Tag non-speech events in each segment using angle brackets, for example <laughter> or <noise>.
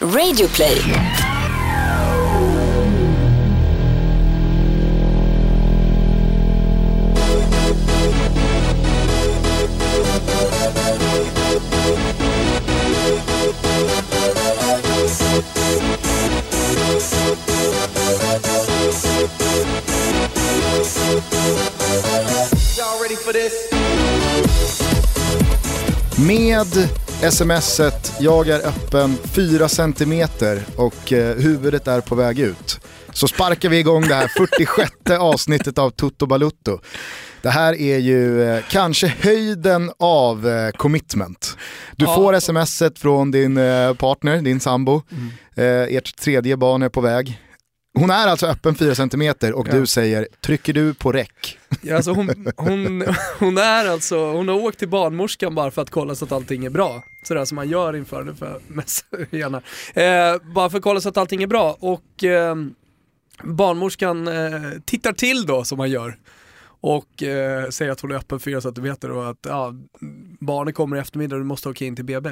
Radioplay. Y'all ready for this? Med smset “Jag är öppen 4 cm och eh, huvudet är på väg ut” så sparkar vi igång det här 46 <laughs> avsnittet av Toto Balutto. Det här är ju eh, kanske höjden av eh, commitment. Du Ja. får smset från din eh, partner, din sambo. Eh, ert tredje barn är på väg. Hon är alltså öppen 4 cm och Ja. du säger “trycker du på räck?” Ja, alltså hon, hon, <laughs> hon är alltså, hon har åkt till barnmorskan bara för att kolla så att allting är bra. Sådär som man gör inför det för gärna. Eh, bara för att kolla så att allting är bra och eh, barnmorskan eh, tittar till då som man gör. Och eh, säger att hon är öppen 4 centimeter och att ja, barnet kommer i eftermiddag och du måste åka in till BB.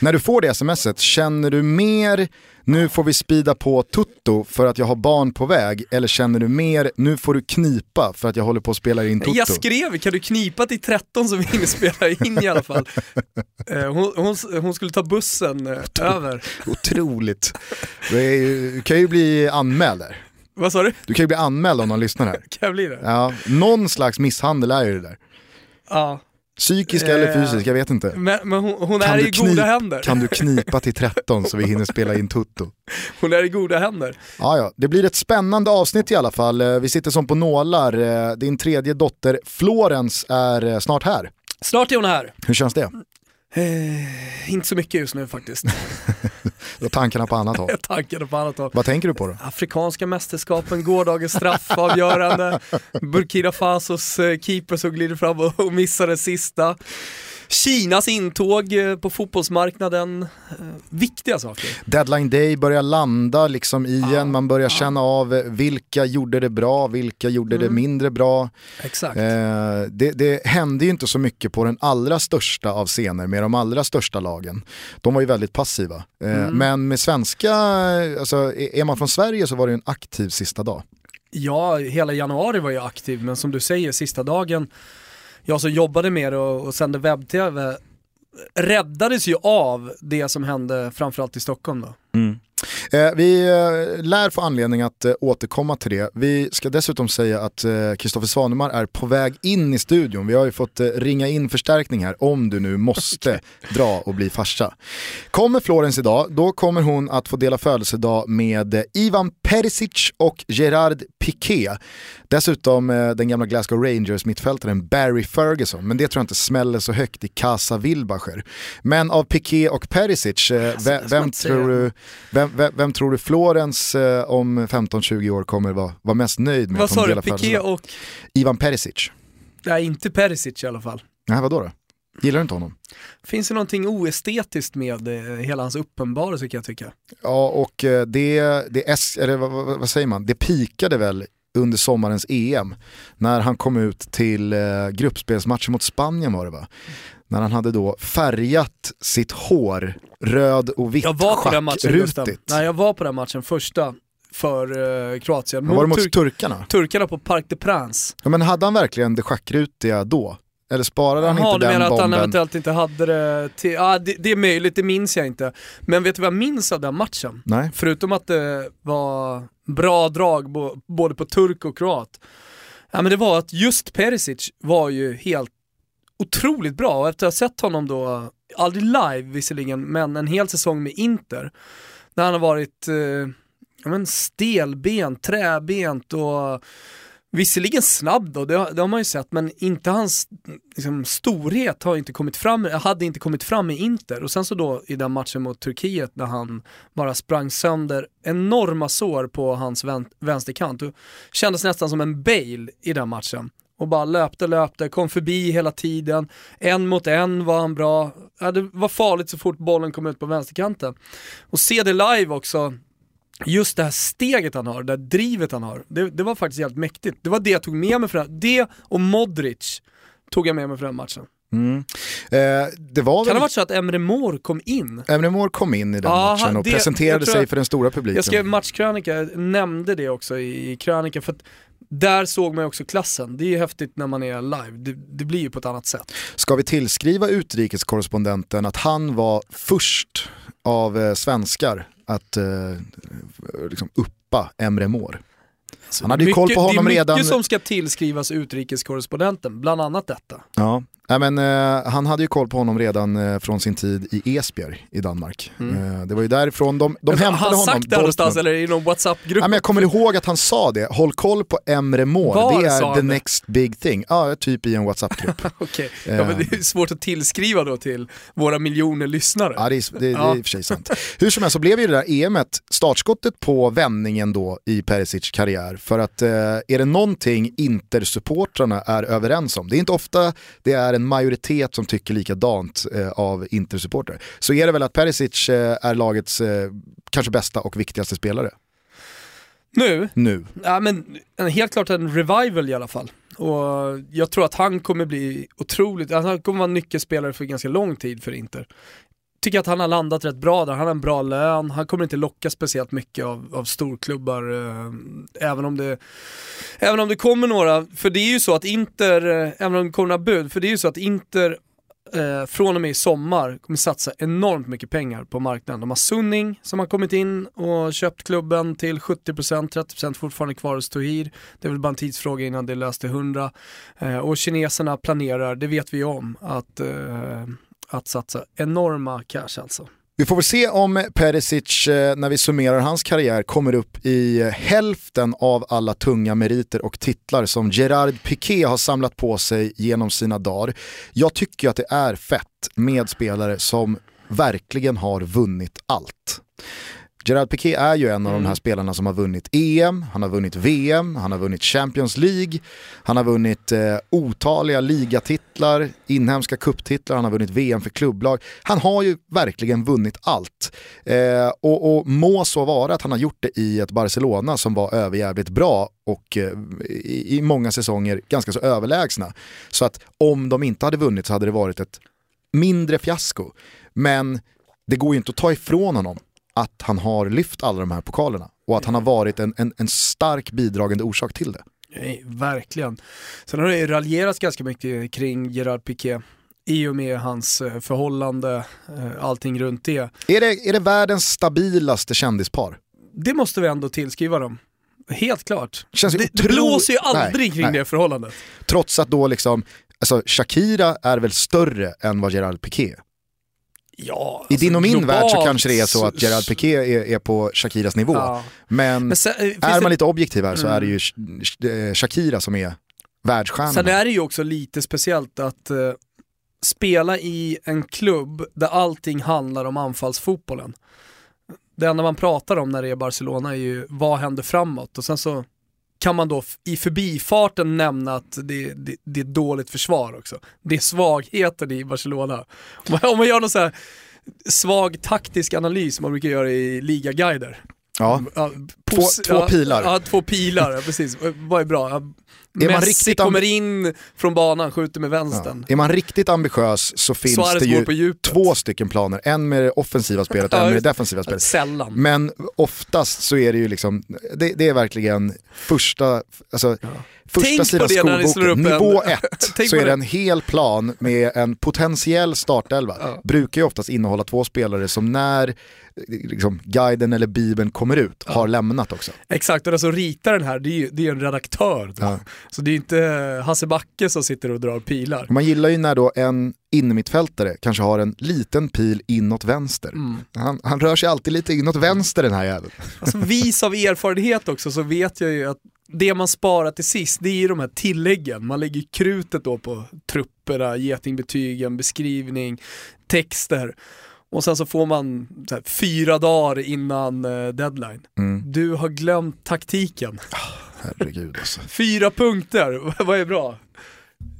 När du får det smset, känner du mer nu får vi spida på Tutto för att jag har barn på väg eller känner du mer nu får du knipa för att jag håller på att spela in Tutto? Jag skrev, kan du knipa till 13 så vi hinner spela in i alla fall. <laughs> Eh, hon, hon, hon skulle ta bussen eh, över. Otroligt. Det du kan ju bli anmäld där. Vad sa du? Du kan ju bli anmäld om någon lyssnar här. <laughs> Kan jag bli det? Ja, någon slags misshandel är ju det där. Ja. Psykisk eller Eh, fysisk, jag vet inte. Men, men hon, hon är i goda händer. Kan du knipa till 13 så vi hinner <laughs> spela in Tutto? Hon är i goda händer. Ja, ja. Det blir ett spännande avsnitt i alla fall. Eh, Vi sitter som på nålar. Eh, Din tredje dotter Florence är snart här. Snart är hon här. Hur känns det? Eh, inte så mycket just nu faktiskt. <laughs> Du har tankarna på annat håll. <laughs> Tankade på annat håll. Vad tänker du på då? Afrikanska mästerskapen, gårdagens straffavgörande, <laughs> Burkina Fasos eh, keeper som glider fram och, och missar den sista. Kinas intåg eh, på fotbollsmarknaden. Eh, viktiga saker. Deadline day börjar landa liksom igen, man börjar känna av eh, vilka gjorde det bra, vilka gjorde det mindre bra. Exakt. Eh, det, det hände ju inte så mycket på den allra största av scener med de allra största lagen. De var ju väldigt passiva. Eh, Men med svenska, alltså, är man från Sverige så var det en aktiv sista dag. Ja, hela januari var jag aktiv, men som du säger, sista dagen, jag som jobbade med det och, och sände webb-tv, räddades ju av det som hände framförallt i Stockholm då. Eh, vi eh, lär få anledning att eh, återkomma till det. Vi ska dessutom säga att Kristoffer Svanemar är på väg in i studion. Vi har ju fått eh, ringa in förstärkning här om du nu måste dra och bli farsa. Kommer Florence idag, då kommer hon att få dela födelsedag med eh, Ivan Perisic och Gerard Piqué. Dessutom eh, den gamla Glasgow Rangers mittfältaren Barry Ferguson, men det tror jag inte smäller så högt i Casa Wilbacher. Men av Piqué och Perisic, eh, Alltså, vem, säga. tror du, vem, vem, vem tror du Florence eh, om 15-20 år kommer vara, vara mest nöjd med Vad sa du, Piqué och, Ivan Perisic. nej inte Perisic i alla fall. Nej, vadå då? Gillar du inte honom? Finns det någonting oestetiskt med hela hans uppenbarelse kan jag tycka. Ja, och det, det eller, vad, vad säger man, det pikade väl under sommarens EM när han kom ut till eh, gruppspelsmatchen mot Spanien var det va? När han hade då färgat sitt hår röd och vitt Jag var på den matchen Gustav. Nej jag var på den matchen första för eh, Kroatien. Var det mot Tur- turkarna? turkarna på Parc des Princes. Ja, men hade han verkligen det schackrutiga då? Eller sparade han Jaha, inte du den menar att han bomben? eventuellt inte hade det till, ja det, det är möjligt, det minns jag inte. Men vet du vad jag minns av den matchen? Nej. Förutom att det var bra drag bo, både på turk och kroat. Ja men det var att just Perisic var ju helt otroligt bra och efter att ha sett honom då, aldrig live visserligen, men en hel säsong med Inter. När han har varit eh, ja, men stelbent, träbent och Visserligen snabb då, det, har- det har man ju sett, men inte hans liksom, storhet har inte kommit fram, hade inte kommit fram i Inter. Och sen så då i den matchen mot Turkiet när han bara sprang sönder enorma sår på hans vän, vänsterkant. Och kändes nästan som en Bale i den matchen. Och bara löpte, löpte, kom förbi hela tiden. En mot en var han bra. Ja, det var farligt så fort bollen kom ut på vänsterkanten. Och se det live också, just det här steget han har, det här drivet han har, det, det var faktiskt jävligt mäktigt. Det var det jag tog med mig från det och Modric tog jag med mig från den matchen. Mm. Eh, det var Kan det ha varit så att Emre Mor kom in? Emre Mor kom in i den Ja, matchen och det- presenterade sig för den stora publiken. Jag skrev matchkrönika, jag nämnde det också i, i krönikan för att där såg man också klassen. Det är häftigt när man är live, det, det blir ju på ett annat sätt. Ska vi tillskriva utrikeskorrespondenten att han var först av eh, svenskar att eh, liksom uppa Emre Mor? Han hade ju koll på honom det är mycket redan. som ska tillskrivas utrikeskorrespondenten, bland annat detta. Ja. Nej, men, eh, han hade ju koll på honom redan eh, från sin tid i Esbjerg i Danmark. Mm. Eh, det var ju därifrån de, de Har hämtade han honom. sagt det någonstans eller i någon WhatsApp-grupp? Men jag kommer ihåg att han sa det, håll koll på Emre Mor, Var det är han the det? next big thing. Ja, typ i en WhatsApp-grupp. <laughs> Eh. ja, men det är svårt att tillskriva då till våra miljoner lyssnare. Ja, det är, det, det är i och för sig sant. Hur som helst så blev ju det där EMet startskottet på vändningen då i Perisic karriär. För att eh, är det någonting Inter-supportrarna är överens om, det är inte ofta det är en majoritet som tycker likadant eh, av Inter-supportrar, så är det väl att Perisic eh, är lagets eh, kanske bästa och viktigaste spelare Nu, nu. ja, men en- helt klart en revival i alla fall. Och jag tror att han kommer bli otroligt, alltså han kommer vara nyckelspelare för ganska lång tid för Inter. Tycker att han har landat rätt bra där, han har en bra lön, han kommer inte locka speciellt mycket av, av storklubbar, eh, även, om det, även om det kommer några, för det är ju så att Inter, eh, även om det kommer några bud, för det är ju så att Inter eh, från och med i sommar kommer satsa enormt mycket pengar på marknaden. De har Sunning som har kommit in och köpt klubben till 70%, 30% fortfarande kvar hos Tohir. Det är väl bara en tidsfråga innan det löste 100. Eh, och kineserna planerar, det vet vi om, att, eh, att satsa enorma cash alltså. Vi får väl se om Perisic, eh, när vi summerar hans karriär, kommer upp i eh, hälften av alla tunga meriter och titlar som Gerard Piqué har samlat på sig genom sina dagar. Jag tycker att det är fett med spelare som verkligen har vunnit allt. Gerard Piqué är ju en av de här spelarna som har vunnit EM, han har vunnit VM, han har vunnit Champions League, han har vunnit eh, otaliga ligatitlar, inhemska kupptitlar, han har vunnit VM för klubblag. Han har ju verkligen vunnit allt. Eh, och, och må så vara att han har gjort det i ett Barcelona som var överjävligt bra och eh, i, i många säsonger ganska så överlägsna. Så att om de inte hade vunnit så hade det varit ett mindre fiasko. Men det går ju inte att ta ifrån honom att han har lyft alla de här pokalerna och att han har varit en, en, en stark bidragande orsak till det. Nej, verkligen. Sen har det ju raljerats ganska mycket kring Gerard Piqué i och med hans eh, förhållande, eh, allting runt det. Är det, är det världens stabilaste kändispar? Det måste vi ändå tillskriva dem. Helt klart. Känns det, det otro- blåser ju aldrig Nej, kring nej. det förhållandet. Trots att då liksom, alltså Shakira är väl större än vad Gerard Piqué Ja, I alltså, din och min värld så globalt kanske det är så att Gerard Piqué är, är på Shakiras nivå. Ja. Men, Men sen, eh, är det- man lite objektiv här så Mm. är det ju eh, Shakira som är världsstjärnan. Sen är det ju också lite speciellt att eh, spela i en klubb där allting handlar om anfallsfotbollen. Det enda man pratar om när det är Barcelona är ju vad händer framåt och sen så kan man då i förbifarten nämna att det, det, det är ett dåligt försvar också. Det är svagheten i Barcelona. Om <laughs> man, om man gör någon så här svag taktisk analys som man brukar göra i ligaguider. ja. Ja, Två- två ja, pilar. Ja, två pilar, ja, precis. <laughs> Vad är bra? Ja, Är man Messi kommer in från banan, skjuter med Ja. vänstern. Är man riktigt ambitiös så finns Suarez det ju två stycken planer. En med det offensiva spelet och <laughs> Ja, en med det defensiva spelet. Sällan. Men oftast så är det ju liksom, det, det är verkligen första, alltså, första Tänk på sidan skolboken, nivå ett, <laughs> Tänk så på är det en hel plan med en potentiell startelva. Ja. Brukar ju oftast innehålla två spelare som när liksom, guiden eller bibeln kommer ut har lämnat också. Exakt, och den som ritar den här, det är ju det är en redaktör. Ja. Så det är inte Hasse Backe som sitter och drar pilar. Man gillar ju när då en innermittfältare kanske har en liten pil inåt vänster. Mm. Han, han rör sig alltid lite inåt vänster den här jäveln. Alltså vis av erfarenhet också så vet jag ju att det man sparar till sist, det är ju de här tilläggen. Man lägger krutet då på trupperna, getingbetygen, beskrivning, texter. Och sen så får man så här, fyra dagar innan eh, deadline. Mm. Du har glömt taktiken. Herregud alltså. <laughs> Fyra punkter, <laughs> vad är bra?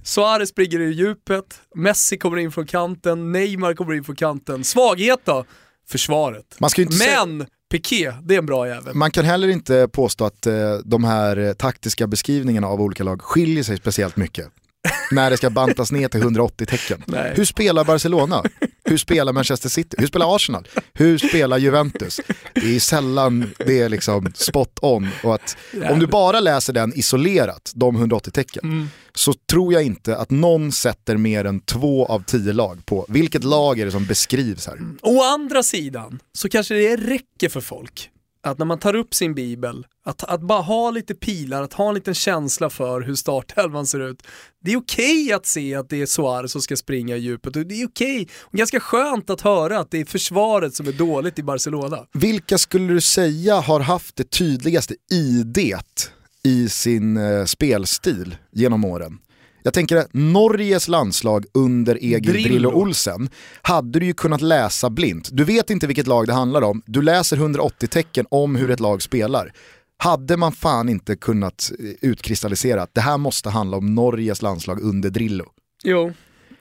Suarez springer i djupet, Messi kommer in från kanten, Neymar kommer in från kanten. Svaghet då? Försvaret. Man ska ju inte säga- Men Piqué, det är en bra jävel. Man kan heller inte påstå att eh, de här eh, taktiska beskrivningarna av olika lag skiljer sig speciellt mycket. <laughs> när det ska bantas ner till 180 tecken. Nej. Hur spelar Barcelona? Hur spelar Manchester City? Hur spelar Arsenal? Hur spelar Juventus? Det är sällan det är liksom spot on. Och att, om du bara läser den isolerat, de 180 tecken, Mm. så tror jag inte att någon sätter mer än två av tio lag på vilket lag är det som beskrivs här. Å andra sidan så kanske det räcker för folk att när man tar upp sin bibel, att, att bara ha lite pilar, att ha en liten känsla för hur startelvan ser ut. Det är okej att se att det är Suarez som ska springa i djupet och det är okej och ganska skönt att höra att det är försvaret som är dåligt i Barcelona. Vilka skulle du säga har haft det tydligaste idet i sin eh, spelstil genom åren? Jag tänker att Norges landslag under Egil Drillo. Drillo Olsen hade du ju kunnat läsa blint. Du vet inte vilket lag det handlar om, du läser 180 tecken om hur ett lag spelar. Hade man fan inte kunnat eh, utkristallisera att det här måste handla om Norges landslag under Drillo. Jo.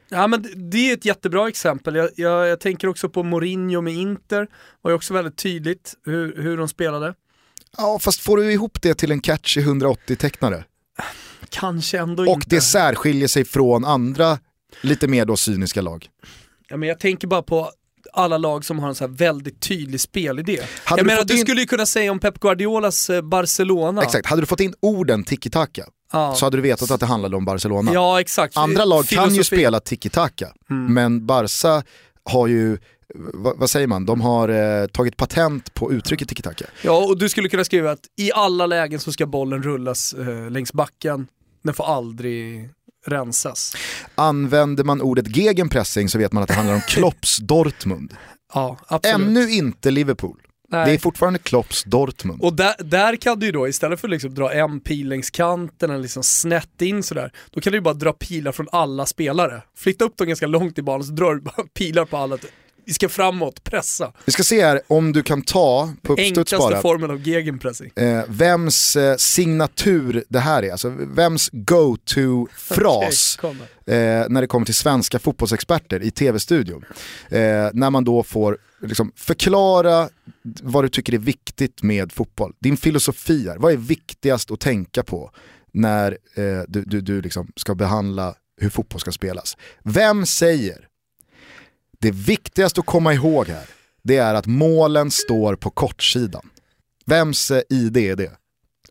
Ja men det- det är ett jättebra exempel. Jag, jag, jag tänker också på Mourinho med Inter, var ju också väldigt tydligt hur, hur de spelade. Ja fast får du ihop det till en catchy 180-tecknare? Kanske ändå Och inte. det särskiljer sig från andra lite mer då cyniska lag. Ja, men jag tänker bara på alla lag som har en så här väldigt tydlig spelidé. Hade jag menar, du in- skulle ju kunna säga om Pep Guardiolas eh, Barcelona. Exakt, hade du fått in orden tiki-taka Ja. så hade du vetat att det handlade om Barcelona. Ja, exakt. Andra lag kan ju Filosofi. spela tiki-taka, Mm. men Barca har ju, vad, säger man, de har eh, tagit patent på uttrycket tiki-taka. Ja, och du skulle kunna skriva att i alla lägen så ska bollen rullas eh, längs backen. Den får aldrig rensas. Använder man ordet gegenpressing så vet man att det handlar om <laughs> Klopps Dortmund. Ja, absolut. Ännu inte Liverpool. Nej. Det är fortfarande Klopps Dortmund. Och där, där kan du ju då, istället för att liksom dra en pil längs kanten eller liksom snett in sådär, då kan du ju bara dra pilar från alla spelare. Flytta upp dem ganska långt i banan så drar du bara <laughs> pilar på alla. Vi ska framåt, pressa. Vi ska se här om du kan ta på uppstuds Enklaste bara. formen av gegenpressing. eh, vems eh, signatur det här är, alltså vems go-to-fras <laughs> då. eh, när det kommer till svenska fotbollsexperter i tv-studion. Eh, när man då får liksom, förklara vad du tycker är viktigt med fotboll. Din filosofi är, vad är viktigast att tänka på när eh, du, du, du liksom ska behandla hur fotboll ska spelas. Vem säger, det viktigaste att komma ihåg här, det är att målen står på kortsidan. Vems eh, ID är det?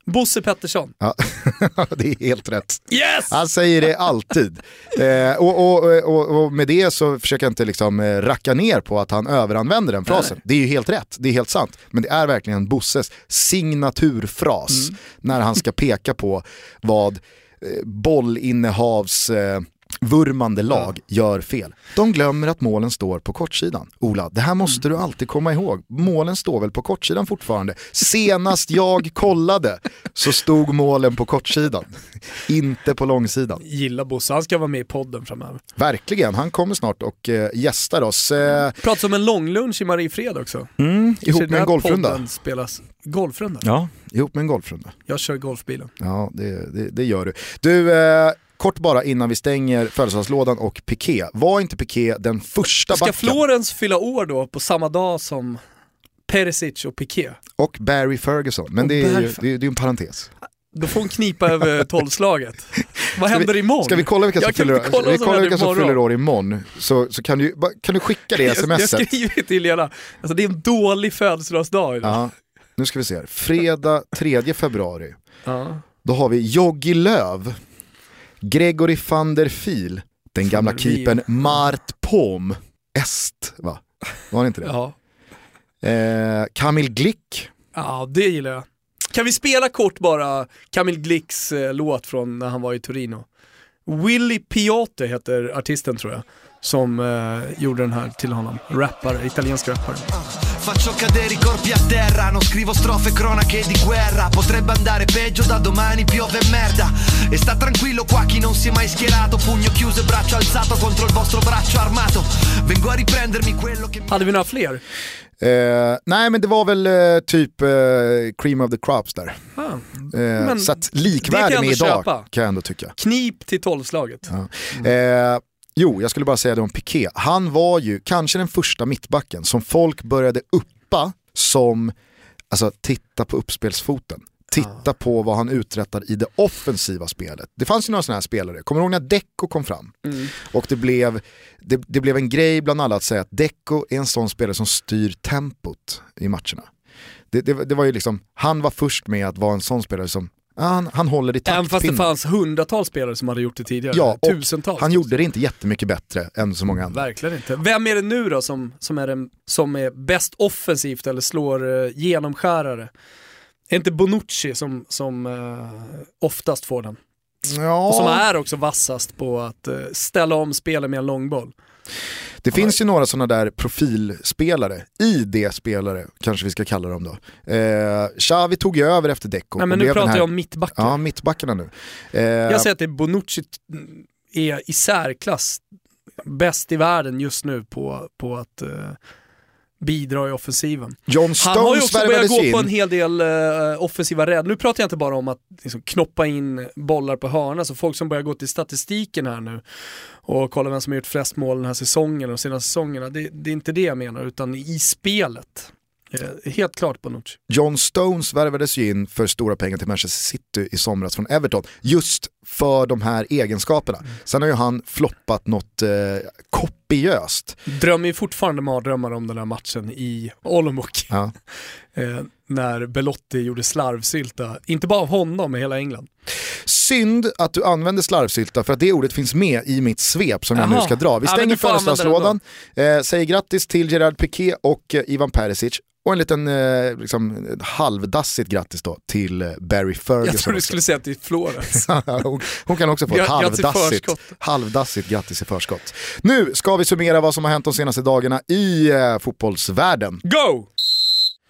Bosse Pettersson. Ja, <laughs> det är helt rätt. Yes! Han säger det alltid. Eh, och, och, och, och med det så försöker jag inte liksom eh, racka ner på att han överanvänder den frasen. Det är ju helt rätt, det är helt sant. Men det är verkligen Bosses signaturfras när han ska peka på vad eh, bollinnehavs... Eh, vurmande lag gör fel. De glömmer att målen står på kortsidan. Ola, det här måste du alltid komma ihåg. Målen står väl på kortsidan fortfarande. Senast jag kollade så stod målen på kortsidan. Inte på långsidan. Gillar Bosse, han ska vara med i podden framöver. Verkligen, han kommer snart och eh, gästar oss. Eh, Pratas om en långlunch i Mariefred också. mm, ihop med en golfrunda. Spelas. Golfrunda? Ja, ihop med en golfrunda. Jag kör golfbilen. Ja, det, det, det gör du. Du, eh, kort bara innan vi stänger födelsedagslådan och Piqué. Var inte Piqué den första Ska backen? Florens fylla år då på samma dag som Perisic och Piqué? Och Barry Ferguson, men Och det är ju det är, det är en parentes. Då får hon knipa över <laughs> tolvslaget. Vad Ska händer vi, imorgon? Ska vi kolla vilka som, fyller, kolla ska vi kolla vilka som fyller år imorgon? Så, så kan, du, kan du skicka det jag, jag smset? skriver till Lena, alltså det är en dålig födelsedagsdag idag. Ja, nu ska vi se här. Fredag 3 februari. Ja. Då har vi Joggi Löv, Gregory van der Fiel, den gamla keepern Mart Pom, Est va? Var det inte det? Ja. Eh, Kamil Glick, ja, det gillar jag. Kan vi spela kort bara Camille Glicks eh, låt från när han var i Torino? Willy Piate heter artisten tror jag, som eh, gjorde den här till honom. Rappare, italiensk rappare. Faccio cadere i corpi a terra, non scrivo strofe cronache di guerra Potrebbe andare peggio da domani piove merda E sta tranquillo qua chi non si è mai schierato Pugno chiuso e braccio alzato contro il vostro braccio armato Vengo a riprendermi quello che. Hade vi några fler? eh, nej men det var väl eh, typ eh, cream of the crops där. Ah. Eh, Men så att likvärdig med ändå idag köpa. kan jag ändå tycka. Knip till tolvslaget. Ja. Eh, jo, jag skulle bara säga det om Piqué. Han var ju kanske den första mittbacken som folk började uppa som, alltså titta på uppspelsfoten. titta på vad han uträttar i det offensiva spelet. Det fanns ju några sådana här spelare, kommer du ihåg när Deco kom fram? Mm. Och det blev, det, det blev en grej bland alla att säga att Deco är en sån spelare som styr tempot i matcherna. Det, det, det var ju liksom, han var först med att vara en sån spelare som han, han håller i Även fast det taktpinnen. fanns hundratals spelare som hade gjort det tidigare. Ja, och Tusentals. Han gjorde det inte jättemycket bättre än så många andra. Verkligen inte. Vem är det nu då som, som, är, den, som är bäst offensivt eller slår uh, genomskärare? Är inte Bonucci som, som uh, oftast får den? Ja. Och som är också vassast på att uh, ställa om spelet med en långboll. Det finns ju några sådana där profilspelare, ID-spelare kanske vi ska kalla dem då. Eh, Xavi tog ju över efter Deco. Nej, men nu pratar jag om mittbackar. Ja, mittbackarna nu. Eh, Jag säger att det är Bonucci är i särklass bäst i världen just nu på, på att uh, bidra i offensiven. John Han har ju Stones också börjat gå in. på en hel del uh, offensiva rädd. Nu pratar jag inte bara om att liksom, knoppa in bollar på hörna, så folk som börjar gå till statistiken här nu och kolla vem som har gjort flest mål den här säsongen och de senaste säsongerna. Det, det är inte det jag menar, utan i spelet. Eh, helt klart Bonucci. John Stones värvades ju in för stora pengar till Manchester City i somras från Everton. Just för de här egenskaperna. Sen har ju han floppat något eh, kopiöst. Drömmer ju fortfarande mardrömmar om den här matchen i Olomouc. Ja. <laughs> eh, när Belotti gjorde slarvsylta, inte bara av honom, men hela England. Synd att du använder slarvsylta för att det ordet finns med i mitt svep som jag nu ska dra. Vi Ja, stänger det födelsedagslådan, eh, säger grattis till Gerard Piqué och eh, Ivan Perisic och en liten eh, liksom, halvdassigt grattis då till eh, Barry Ferguson. Jag trodde du skulle säga att det är Florens. <laughs> hon, hon kan också få ett halvdassigt, halvdassigt grattis i förskott. Nu ska vi summera vad som har hänt de senaste dagarna i eh, fotbollsvärlden. Go!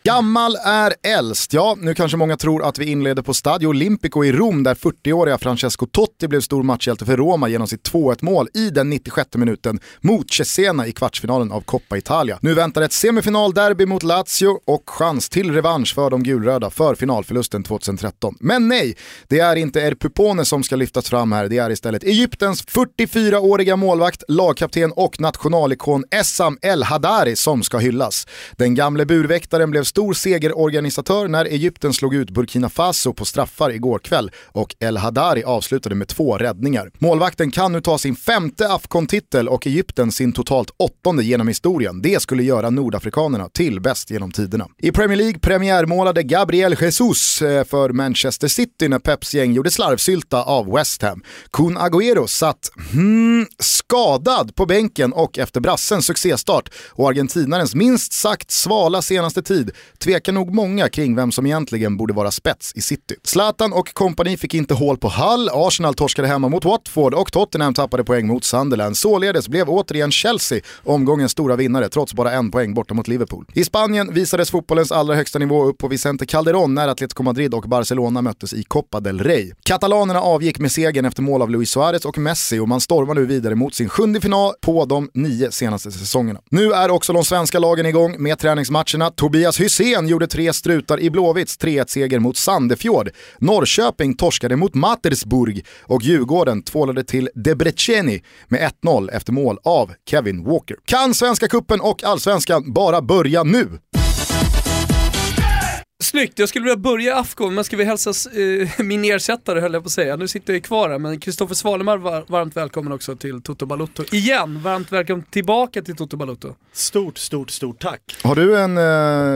Gammal är äldst. Ja, nu kanske många tror att vi inleder på Stadio Olimpico i Rom där 40-åriga Francesco Totti blev stor matchhjälte för Roma genom sitt 2-1 mål i den 96 minuten mot Cesena i kvartsfinalen av Coppa Italia. Nu väntar ett semifinalderby mot Lazio och chans till revansch för de gulröda för finalförlusten 2013. Men nej, det är inte Er Pupone som ska lyftas fram här, det är istället Egyptens 44-åriga målvakt, lagkapten och nationalikon Essam El Hadari som ska hyllas. Den gamle burväktaren blev stor segerorganisatör när Egypten slog ut Burkina Faso på straffar igår kväll och El Hadari avslutade med två räddningar. Målvakten kan nu ta sin femte Afcon-titel och Egypten sin totalt åttonde genom historien. Det skulle göra nordafrikanerna till bäst genom tiderna. I Premier League premiärmålade Gabriel Jesus eh, för Manchester City när Peps gäng gjorde slarvsylta av West Ham. Kun Agüero satt hmm, skadad på bänken och efter brassens succéstart och argentinarens minst sagt svala senaste tid tvekar nog många kring vem som egentligen borde vara spets i City. Zlatan och kompani fick inte hål på Hull, Arsenal torskade hemma mot Watford och Tottenham tappade poäng mot Sunderland. Således blev återigen Chelsea omgångens stora vinnare trots bara en poäng borta mot Liverpool. I Spanien visades fotbollens allra högsta nivå upp på Vicente Calderón när Atletico Madrid och Barcelona möttes i Copa del Rey. Katalanerna avgick med segern efter mål av Luis Suarez och Messi och man stormar nu vidare mot sin sjunde final på de nio senaste säsongerna. Nu är också de svenska lagen igång med träningsmatcherna. Tobias Hussein gjorde tre strutar i Blåvitts 3-1-seger mot Sandefjord. Norrköping torskade mot Mattersburg och Djurgården tvålade till Debreceni med 1-0 efter mål av Kevin Walker. Kan Svenska Kuppen och Allsvenskan bara börja nu? Snyggt, jag skulle vilja börja Afghan, men ska vi hälsa eh, <laughs> min ersättare höll jag på att säga. Nu sitter jag ju kvar här, men Kristoffer Svalemar var, varmt välkommen också till Toto Balutto. Igen, varmt välkommen tillbaka till Toto Balutto. Stort, stort, stort tack. Har du en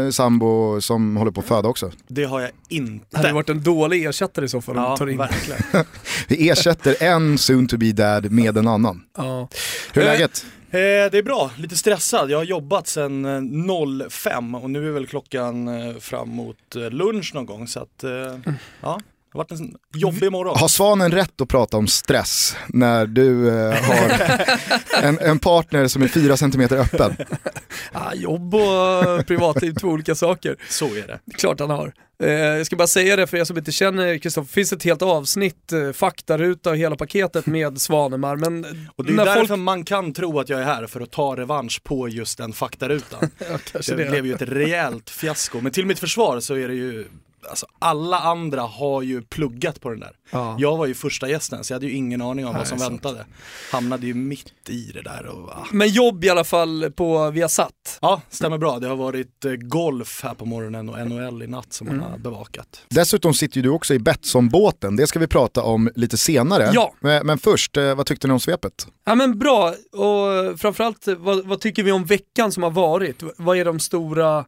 eh, sambo som håller på att föda också? Det har jag inte. Det hade varit en dålig ersättare i så fall ja, tar in. verkligen. <laughs> Vi ersätter en soon to be dad med en annan. Ja. Hur är Eh, läget? Eh, det är bra, lite stressad. Jag har jobbat sedan eh, 05 och nu är väl klockan eh, fram mot eh, lunch någon gång så att, eh, ja, det har varit en jobbig morgon. Har Svanen rätt att prata om stress när du eh, har <laughs> en, en partner som är fyra centimeter öppen? <laughs> Ah, jobb och privatliv, två olika saker. Så är det. Det är klart han har. Eh, jag ska bara säga det för er som inte känner Kristoffer, finns ett helt avsnitt, eh, faktaruta och hela paketet med Svanemar. Men Och det är därför folk... man kan tro att jag är här för att ta revansch på just den faktarutan. <laughs> Ja, Det det. blev ju ett rejält fiasko, men till mitt försvar så är det ju alltså alla andra har ju pluggat på den där. Ja. Jag var ju första gästen så jag hade ju ingen aning om Nej, vad som är sant. väntade. Hamnade ju mitt i det där och ah. Men jobb i alla fall på Viasat. Ja, stämmer bra. Det har varit eh, golf här på morgonen och NHL i natt som man har bevakat. Dessutom sitter ju du också i Betsson-båten, det ska vi prata om lite senare. Ja. Men, men först, eh, vad tyckte ni om svepet? Ja men bra, och framförallt vad, vad tycker vi om veckan som har varit? Vad är de stora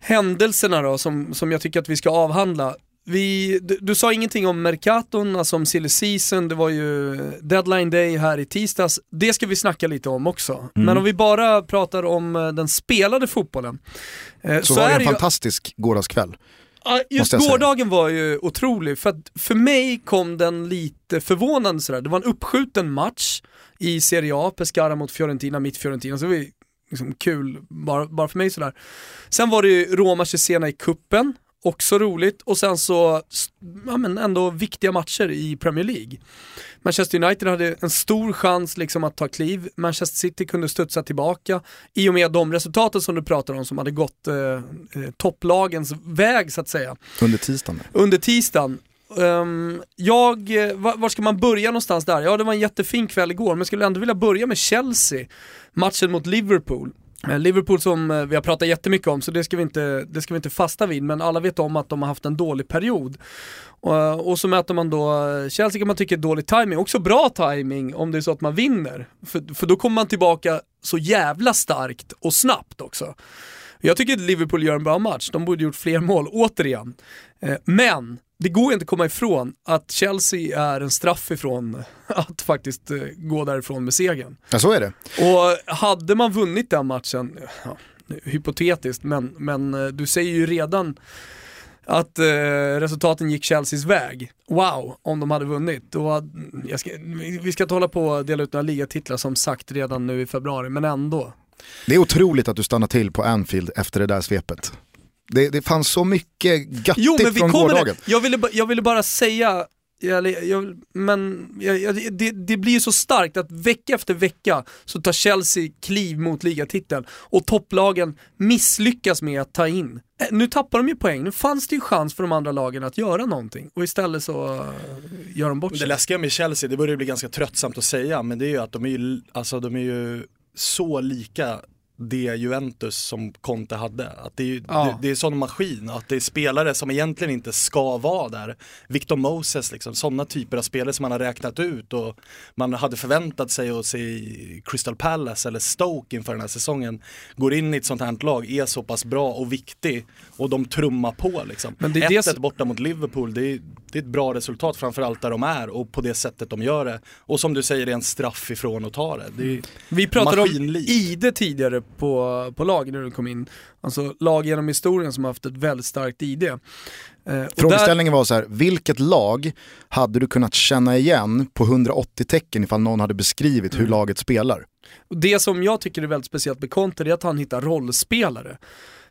händelserna då som, som jag tycker att vi ska avhandla? Vi, du, du sa ingenting om Mercaton, alltså om silly season, det var ju deadline day här i tisdags. Det ska vi snacka lite om också. Men om vi bara pratar om eh, den spelade fotbollen. eh, Så, var det en ju- fantastisk gårdagskväll. Ja, just säga. gårdagen var ju otrolig, för att för mig kom den lite förvånande sådär. Det var en uppskjuten match i Serie A, Pescara mot Fiorentina, mitt Fiorentina, så det var liksom kul bara, bara för mig sådär. Sen var det ju Roma Cesena i kuppen också roligt och sen så, ja men ändå viktiga matcher i Premier League. Manchester United hade en stor chans liksom att ta kliv, Manchester City kunde studsa tillbaka i och med de resultaten som du pratar om som hade gått eh, eh, topplagens väg så att säga Under tisdagen. under tisdagen. Um, jag, eh, var, var ska man börja någonstans där? Ja det var en jättefin kväll igår men jag skulle ändå vilja börja med Chelsea, matchen mot Liverpool. Eh, Liverpool som eh, vi har pratat jättemycket om så det ska, vi inte, det ska vi inte fasta vid men alla vet om att de har haft en dålig period. Och, och så möter man då Chelsea kan man tycka är dålig timing, också bra timing om det är så att man vinner. För, för då kommer man tillbaka så jävla starkt och snabbt också. Jag tycker att Liverpool gör en bra match, de borde gjort fler mål, återigen. Eh, Men det går inte att komma ifrån att Chelsea är en straff ifrån <laughs> att faktiskt eh, gå därifrån med segern. Ja, så är det. Och hade man vunnit den matchen, ja, hypotetiskt, men, men eh, du säger ju redan att eh, resultaten gick Chelseas väg. Wow, om de hade vunnit. Hade, jag ska, vi vi ska inte hålla på och dela ut några ligatitlar som sagt redan nu i februari, men ändå. Det är otroligt att du stannar till på Anfield efter det där svepet. Det, det fanns så mycket göttigt Jo men vi från kommer gårdagen. jag ville, jag ville bara säga, jag, jag, men jag, jag, det, det blir ju så starkt att vecka efter vecka så tar Chelsea kliv mot ligatiteln och topplagen misslyckas med att ta in. Eh, Nu tappar de ju poäng, nu fanns det ju chans för de andra lagen att göra någonting och istället så eh, gör de bort Det sig. läskiga med Chelsea, det börjar bli ganska tröttsamt att säga, men det är ju att de är ju, alltså, de är ju så lika det Juventus som Conte hade. Att det, är Ja. det, det är sån maskin, att det är spelare som egentligen inte ska vara där. Victor Moses, liksom, sådana typer av spelare som man har räknat ut och man hade förväntat sig att se Crystal Palace eller Stoke inför den här säsongen. Går in i ett sånt här lag, är så pass bra och viktig och de trummar på liksom. Men det är det 1-1 som- borta mot Liverpool, det är, ett bra resultat framförallt där de är och på det sättet de gör det. Och som du säger, det är en straff ifrån att ta det. det är, Vi pratade om Maskinlikt. Ide tidigare på, på lag när du kom in. Alltså lag genom historien som har haft ett väldigt starkt ID. Eh, och där- Frågeställningen var så här, vilket lag hade du kunnat känna igen på 180 tecken ifall någon hade beskrivit Mm. hur laget spelar? Och Det som jag tycker är väldigt speciellt med Conte är att han hittar rollspelare.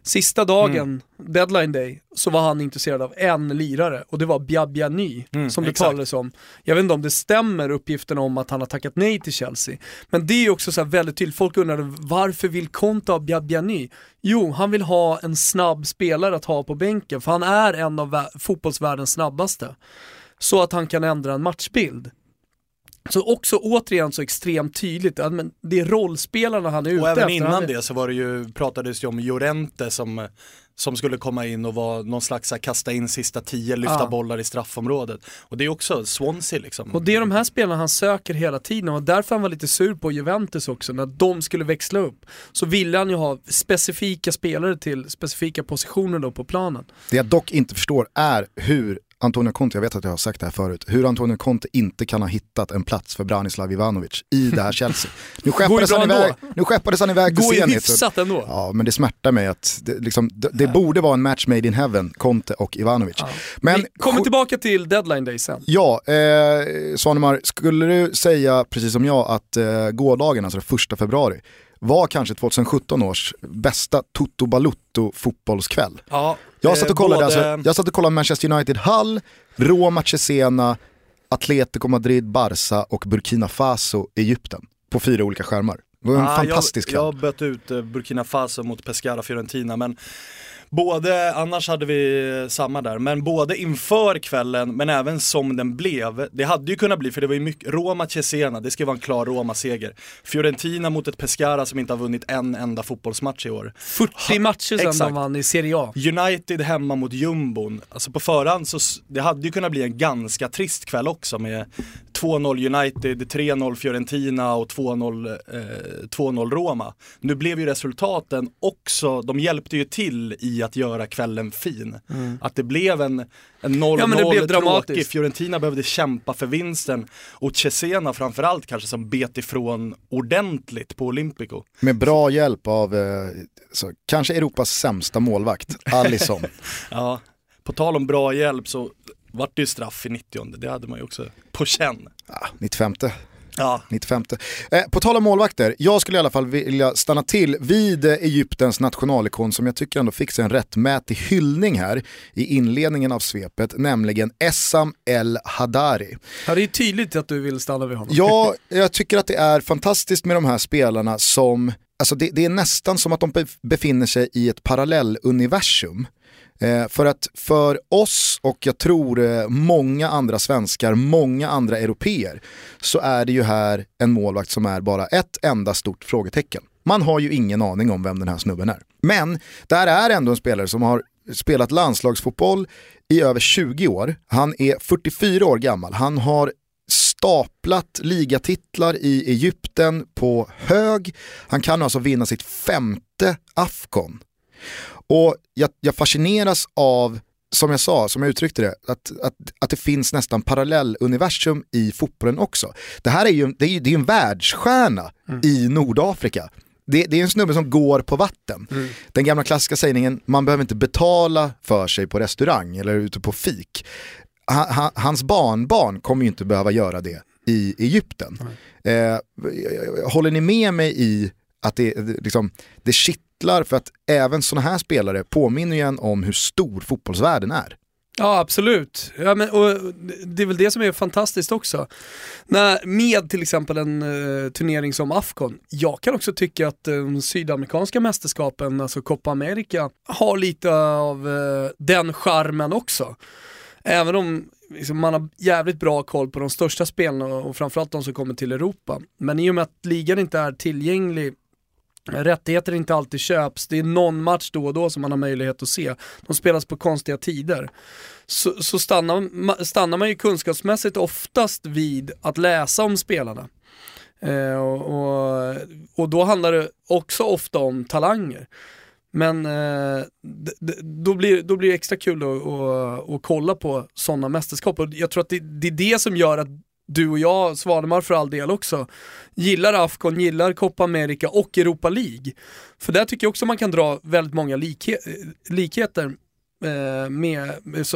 Sista dagen, deadline day, så var han intresserad av en lirare och det var Biabiany Mm, som det exakt. talades om. Jag vet inte om det stämmer uppgiften om att han har tackat nej till Chelsea. Men det är också så väldigt tydligt, folk undrade varför vill Conte ha Biabiany? Jo, han vill ha en snabb spelare att ha på bänken för han är en av vä- fotbollsvärldens snabbaste. Så att han kan ändra en matchbild. Så också återigen så extremt tydligt, att men det är rollspelarna han är ute och även efter. innan Han det så var det ju, pratades ju om Llorente som, som skulle komma in och vara någon slags här, kasta in sista tio, lyfta Ja. bollar i straffområdet. Och det är också Swansea liksom. Och det är de här spelarna han söker hela tiden och därför han var lite sur på Juventus också, när de skulle växla upp. Så ville han ju ha specifika spelare till specifika positioner då på planen. Det jag dock inte förstår är hur Antonio Conte, jag vet att jag har sagt det här förut, hur Antonio Conte inte kan ha hittat en plats för Branislav Ivanovic i det här Chelsea. Nu skeppades, han iväg, nu skeppades han iväg till Går ju Zenit. hyfsat ändå. Ja, men det smärtar mig att det, liksom, det, det borde vara en match made in heaven, Conte och Ivanovic. Men Vi kommer tillbaka till deadline day sen. Ja, eh, Svanemar, skulle du säga precis som jag att eh, gårdagen, alltså den första februari, var kanske 2017 års bästa Toto Balutto fotbollskväll? ja, Jag satt och eh, kollade, både- alltså, jag satt och kollade Manchester United Hull, Roma Cesena, Atletico Madrid, Barca och Burkina Faso, Egypten. På fyra olika skärmar. Det var en Ja, fantastisk jag, kväll. jag böt ut eh, Burkina Faso mot Pescara Fiorentina men Både, annars hade vi samma där, men både inför kvällen men även som den blev. Det hade ju kunnat bli, för det var ju mycket, Roma Cesena, det ska vara en klar Roma-seger. Fiorentina mot ett Pescara som inte har vunnit en enda fotbollsmatch i år. 40 matcher sedan de vann i Serie A. United hemma mot jumbon. Alltså på förhand så, det hade ju kunnat bli en ganska trist kväll också med 2-0 United, 3-0 Fiorentina och 2-0 eh, 2-0 Roma. Nu blev ju resultaten också, de hjälpte ju till i att göra kvällen fin. Att det blev en, en 0-0 Ja, men det blev tråkig, dramatiskt. Fiorentina behövde kämpa för vinsten och Cesena framförallt kanske som bet ifrån ordentligt på Olympico. Med bra hjälp av eh, så, kanske Europas sämsta målvakt, <laughs> Alisson. Ja, på tal om bra hjälp så vart det ju straff i 90 det hade man ju också på känn. ah, 95. Ja, 95. Eh, på tal om målvakter, jag skulle i alla fall vilja stanna till vid eh, Egyptens nationalikon som jag tycker ändå fick sig en rättmätig hyllning här i inledningen av svepet, nämligen Essam El Hadari. Ja, det är tydligt att du vill stanna vid honom. Ja, jag tycker att det är fantastiskt med de här spelarna som, alltså det, det är nästan som att de bef- befinner sig i ett parallelluniversum. Eh, för att för oss och jag tror eh, många andra svenskar, många andra europeer, så är det ju här en målvakt som är bara ett enda stort frågetecken. Man har ju ingen aning om vem den här snubben är. Men där är ändå en spelare som har spelat landslagsfotboll i över 20 år. Han är 44 år gammal. Han har staplat ligatitlar i Egypten på hög. Han kan alltså vinna sitt femte Afcon. Och jag, jag fascineras av, som jag sa, som jag uttryckte det, att, att, att det finns nästan parallelluniversum i fotbollen också. Det här är ju, det är ju det är en världsstjärna i Nordafrika. Det, det är en snubbe som går på vatten. Den gamla klassiska sägningen, man behöver inte betala för sig på restaurang eller ute på fik. Ha, ha, hans barnbarn kommer ju inte behöva göra det i Egypten. Eh, håller ni med mig i att det, liksom, det titlar för att även sådana här spelare påminner ju en om hur stor fotbollsvärlden är. Ja absolut, ja, men, och det är väl det som är fantastiskt också. När, med till exempel en eh, turnering som Afcon, jag kan också tycka att de sydamerikanska mästerskapen, alltså Copa America, har lite av eh, den charmen också. Även om liksom, man har jävligt bra koll på de största spelarna och framförallt de som kommer till Europa. Men i och med att ligan inte är tillgänglig Rättigheter inte alltid köps, det är någon match då och då som man har möjlighet att se. De spelas på konstiga tider. Så, så stannar, stannar man ju kunskapsmässigt oftast vid att läsa om spelarna. Eh, och, och, och då handlar det också ofta om talanger. Men eh, då, blir, då blir det extra kul att, att, att kolla på sådana mästerskap. Och jag tror att det, det är det som gör att du och jag, Svanemar för all del också, gillar Afcon, gillar Copa America och Europa League. För där tycker jag också man kan dra väldigt många likhe eh, likheter Eh, med,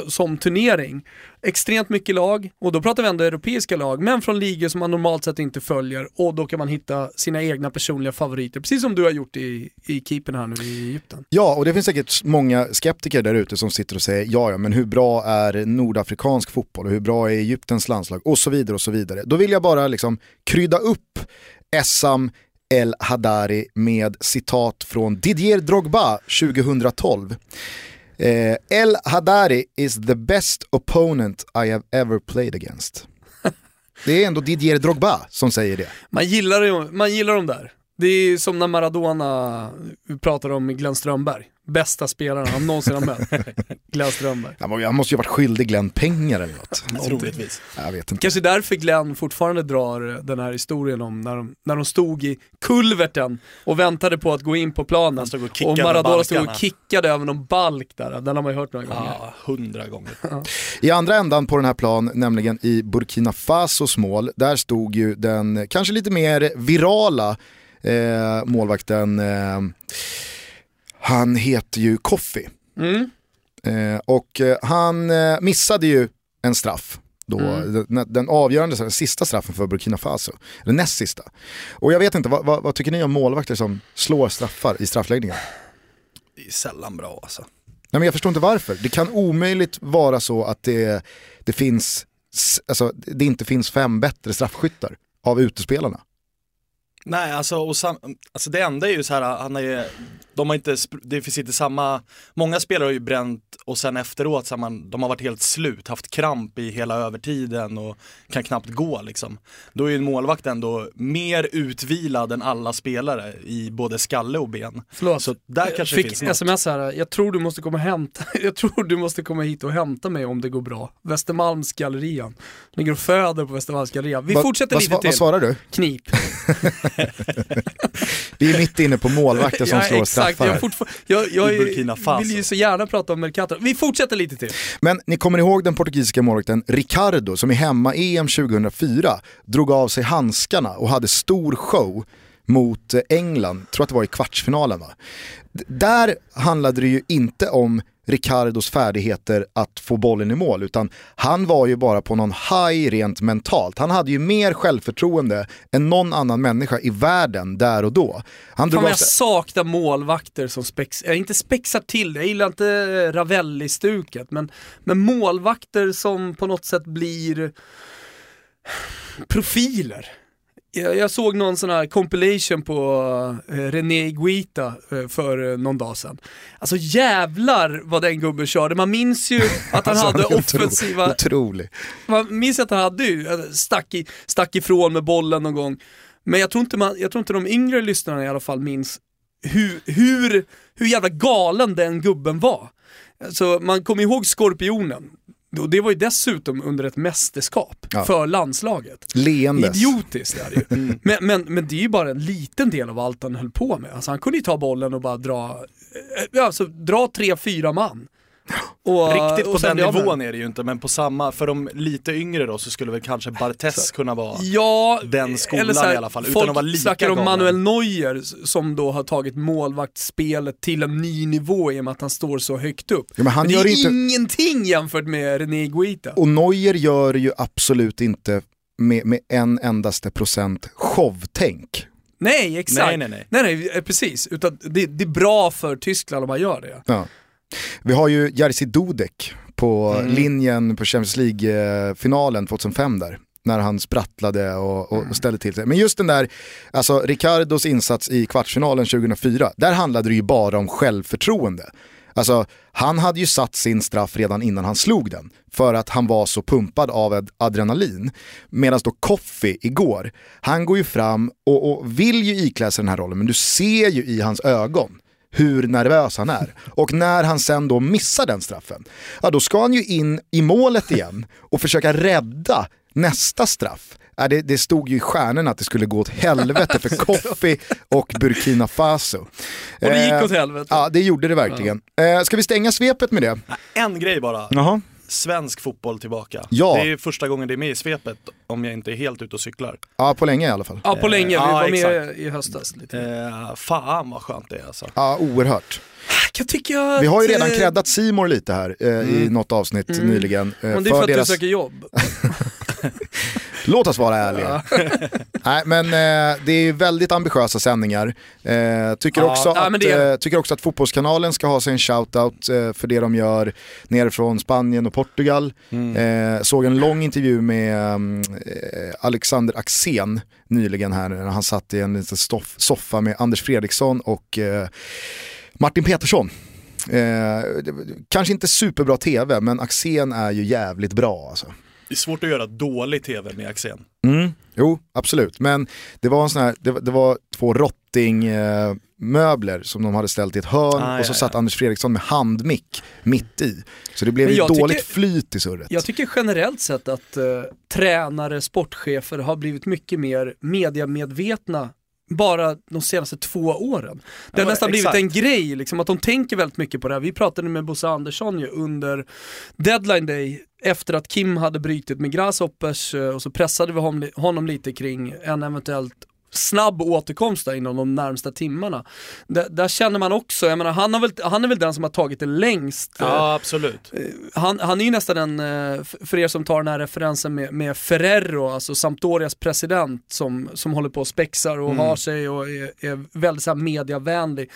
som turnering. Extremt mycket lag, och då pratar vi ändå europeiska lag, men från ligor som man normalt sett inte följer och då kan man hitta sina egna personliga favoriter, precis som du har gjort i, i keepern här nu i Egypten. Ja, och det finns säkert många skeptiker där ute som sitter och säger ja, ja, men hur bra är nordafrikansk fotboll och hur bra är Egyptens landslag och så vidare och så vidare. Då vill jag bara liksom krydda upp Essam El Hadari med citat från Didier Drogba 2012. Eh, El Hadari is the best opponent I have ever played against. <laughs> Det är ändå Didier Drogba som säger det. Man gillar, man gillar dem där. Det är som när Maradona, pratar om Glenn Strömberg, bästa spelaren han någonsin har mött. <laughs> Glenn Strömberg. Han må- Han måste ju ha varit skyldig Glenn pengar eller något. troligtvis. Jag vet inte. Kanske därför Glenn fortfarande drar den här historien om när de, när de stod i kulverten och väntade på att gå in på planen. Stod och och kickade Maradona stod och kickade över någon balk där, den har man ju hört några gånger. Ja, hundra gånger. I andra ändan på den här plan, nämligen i Burkina Fasos mål, där stod ju den kanske lite mer virala eh, målvakten, eh, han heter ju Koffi. Mm. Eh, och eh, han eh, missade ju en straff. Då, Mm. den, den avgörande, den sista straffen för Burkina Faso. Den näst sista. Och jag vet inte, vad, vad, vad tycker ni om målvakter som slår straffar i straffläggningar? Det är sällan bra alltså. Nej, men jag förstår inte varför. Det kan omöjligt vara så att det, det, finns, alltså, det inte finns fem bättre straffskyttar av utespelarna. Nej, alltså, och sam, alltså det enda är ju så här, han är, de har inte, det finns inte samma, många spelare har ju bränt och sen efteråt så har man, de har varit helt slut, haft kramp i hela övertiden och kan knappt gå liksom. Då är ju en målvakt ändå mer utvilad än alla spelare i både skalle och ben. Förlåt. Så där kanske fick finns något. sms här, jag tror du måste komma hämta, <laughs> jag tror du måste komma hit och hämta mig om det går bra. Västermalmsgallerian. Ligger och föder på Västermalmsgallerian. Vi Va- fortsätter vad, lite vad, till. Vad svarar du? Knip. <laughs> <laughs> Vi är mitt inne på målvakter som Ja, slår exakt. straffar. Jag, jag, jag vill ju så gärna prata om Mercato. Vi fortsätter lite till. Men ni kommer ihåg den portugisiska målvakten Ricardo som i hemma-EM 2004 drog av sig handskarna och hade stor show mot eh, England, tror att det var i kvartsfinalen va? D- där handlade det ju inte om Ricardos färdigheter att få bollen i mål utan han var ju bara på någon high rent mentalt. Han hade ju mer självförtroende än någon annan människa i världen där och då. Han Fan jag sig... saknar målvakter som spex, jag inte spexar till det, jag gillar inte Ravelli-stuket, men, men målvakter som på något sätt blir profiler. Jag, såg någon sån här compilation på eh, René Guita eh, för eh, någon dag sedan. Alltså jävlar vad den gubben körde, man minns ju <laughs> att han Alltså, hade offensiva Otrolig. man minns att han hade ju, stack, i, stack ifrån med bollen någon gång. Men jag tror, inte man, jag tror inte de yngre lyssnarna i alla fall minns hur, hur, hur jävla galen den gubben var. Alltså, man kommer ihåg Skorpionen, och det var ju dessutom under ett mästerskap Ja. för landslaget. Leendes. Idiotiskt är det ju. <laughs> Men, men, men det är ju bara en liten del av allt han höll på med. Alltså, han kunde ju ta bollen och bara dra, eh, alltså, dra tre, fyra man. Och, <laughs> Riktigt på och den nivån är det ju inte, men på samma, för de lite yngre då så skulle väl kanske Bartes kunna vara Ja, den skolan eller så här, i alla fall, utan att vara lika snackar om. Manuel Neuer som då har tagit målvaktsspelet till en ny nivå i och med att han står så högt upp. Ja, men han det gör är inte- ingenting jämfört med René Guita. Och Neuer gör ju absolut inte med, med en endaste procent showtänk. Nej, exakt. Nej, nej, nej. nej, nej eh, precis. Utan det, det är bra för Tyskland om man gör det. Ja. Vi har ju Jerzy Dudek på Mm. linjen på Champions League-finalen 2005 där. När han sprattlade och, och ställde till sig. Men just den där, alltså Ricardos insats i kvartsfinalen 2004, där handlade det ju bara om självförtroende. Alltså, han hade ju satt sin straff redan innan han slog den. För att han var så pumpad av ad- adrenalin. Medan då Koffi igår, han går ju fram och, och vill ju iklä sig den här rollen, men du ser ju i hans ögon hur nervös han är. Och när han sen då missar den straffen, ja då ska han ju in i målet igen och försöka rädda nästa straff. Ja, det, det stod ju i stjärnorna att det skulle gå åt helvete för <laughs> Koffi och Burkina Faso. Och det gick Eh, åt helvete. Ja, det gjorde det verkligen. Eh, ska vi stänga svepet med det? En grej bara, Jaha. Svensk fotboll tillbaka. Ja. Det är första gången det är med i svepet, om jag inte är helt ute och cyklar. Ja, på länge i alla fall. Ja, på länge. Vi ja, var med exakt. i höstas. Lite. Eh, fan vad skönt det är alltså. Ja, oerhört. Jag tycker att, Vi har ju redan eh, creddat Simor lite här eh, i något avsnitt nyligen. eh, Men det är för att du söker jobb. <laughs> <laughs> <laughs> Låt oss vara ärliga. <laughs> Nej, men eh, det är väldigt ambitiösa sändningar. Eh, tycker, Ja, också ja, att, det eh, tycker också att Fotbollskanalen ska ha sig en shoutout eh, för det de gör nere från Spanien och Portugal. Eh, såg en lång intervju med mm, eh, Alexander Axén nyligen här när han satt i en liten stoff, soffa med Anders Fredriksson och Martin Petersson. Kanske inte superbra tv, men Axén är ju jävligt bra alltså. Det är svårt att göra dålig tv med Axén. Mm, jo, absolut. Men det var, en sån här, det, var- det var två rottingmöbler eh, möbler som de hade ställt i ett hörn Ah, och så ja, satt ja. Anders Fredriksson med handmick mitt i. Så det blev ju dåligt tycker- flyt i surret. Jag tycker generellt sett att eh, tränare, sportchefer har blivit mycket mer mediamedvetna bara de senaste två åren. Det har Ja, nästan exakt. blivit en grej, liksom, att de tänker väldigt mycket på det här. Vi pratade med Bosse Andersson ju under deadline day efter att Kim hade brutit med Grasshoppers eh, och så pressade vi honom, lite kring en eventuellt snabb återkomst där inom de närmsta timmarna. Där, där känner man också, jag menar han, har väl, han är väl den som har tagit det längst. eh, Ja, absolut. han, han är ju nästan en, eh, f- för er som tar den här referensen med, med Ferrero, alltså Sampdorias president som, som håller på och spexar och har sig och är, är väldigt så mediavänlig,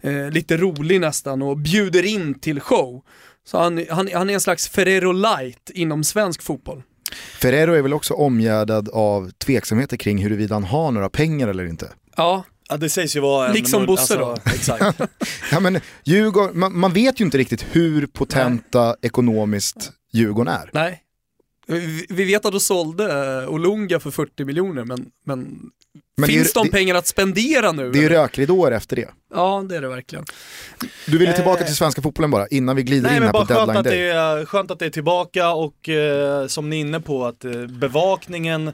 eh, lite rolig nästan och bjuder in till show. Så han, han, han är en slags Ferrero light inom svensk fotboll. Ferrero är väl också omgärdad av tveksamheter kring huruvida han har några pengar eller inte. Ja, Ja det sägs ju vara en... Liksom Bosse alltså, Exakt. <laughs> Ja, men Djurgården, man, man vet ju inte riktigt hur potenta ekonomiskt Djurgården är. Nej. Vi vet att de sålde eh, Olunga för 40 miljoner, men, men, Men det finns ju- de det- pengar att spendera nu? Det är rökridåer efter det. Ja, det är det verkligen. Du ville Eh. tillbaka till svenska fotbollen bara, innan vi glider Nej in här på bara skönt deadline att, day. det är, skönt att det är tillbaka och eh, som ni är inne på att eh, bevakningen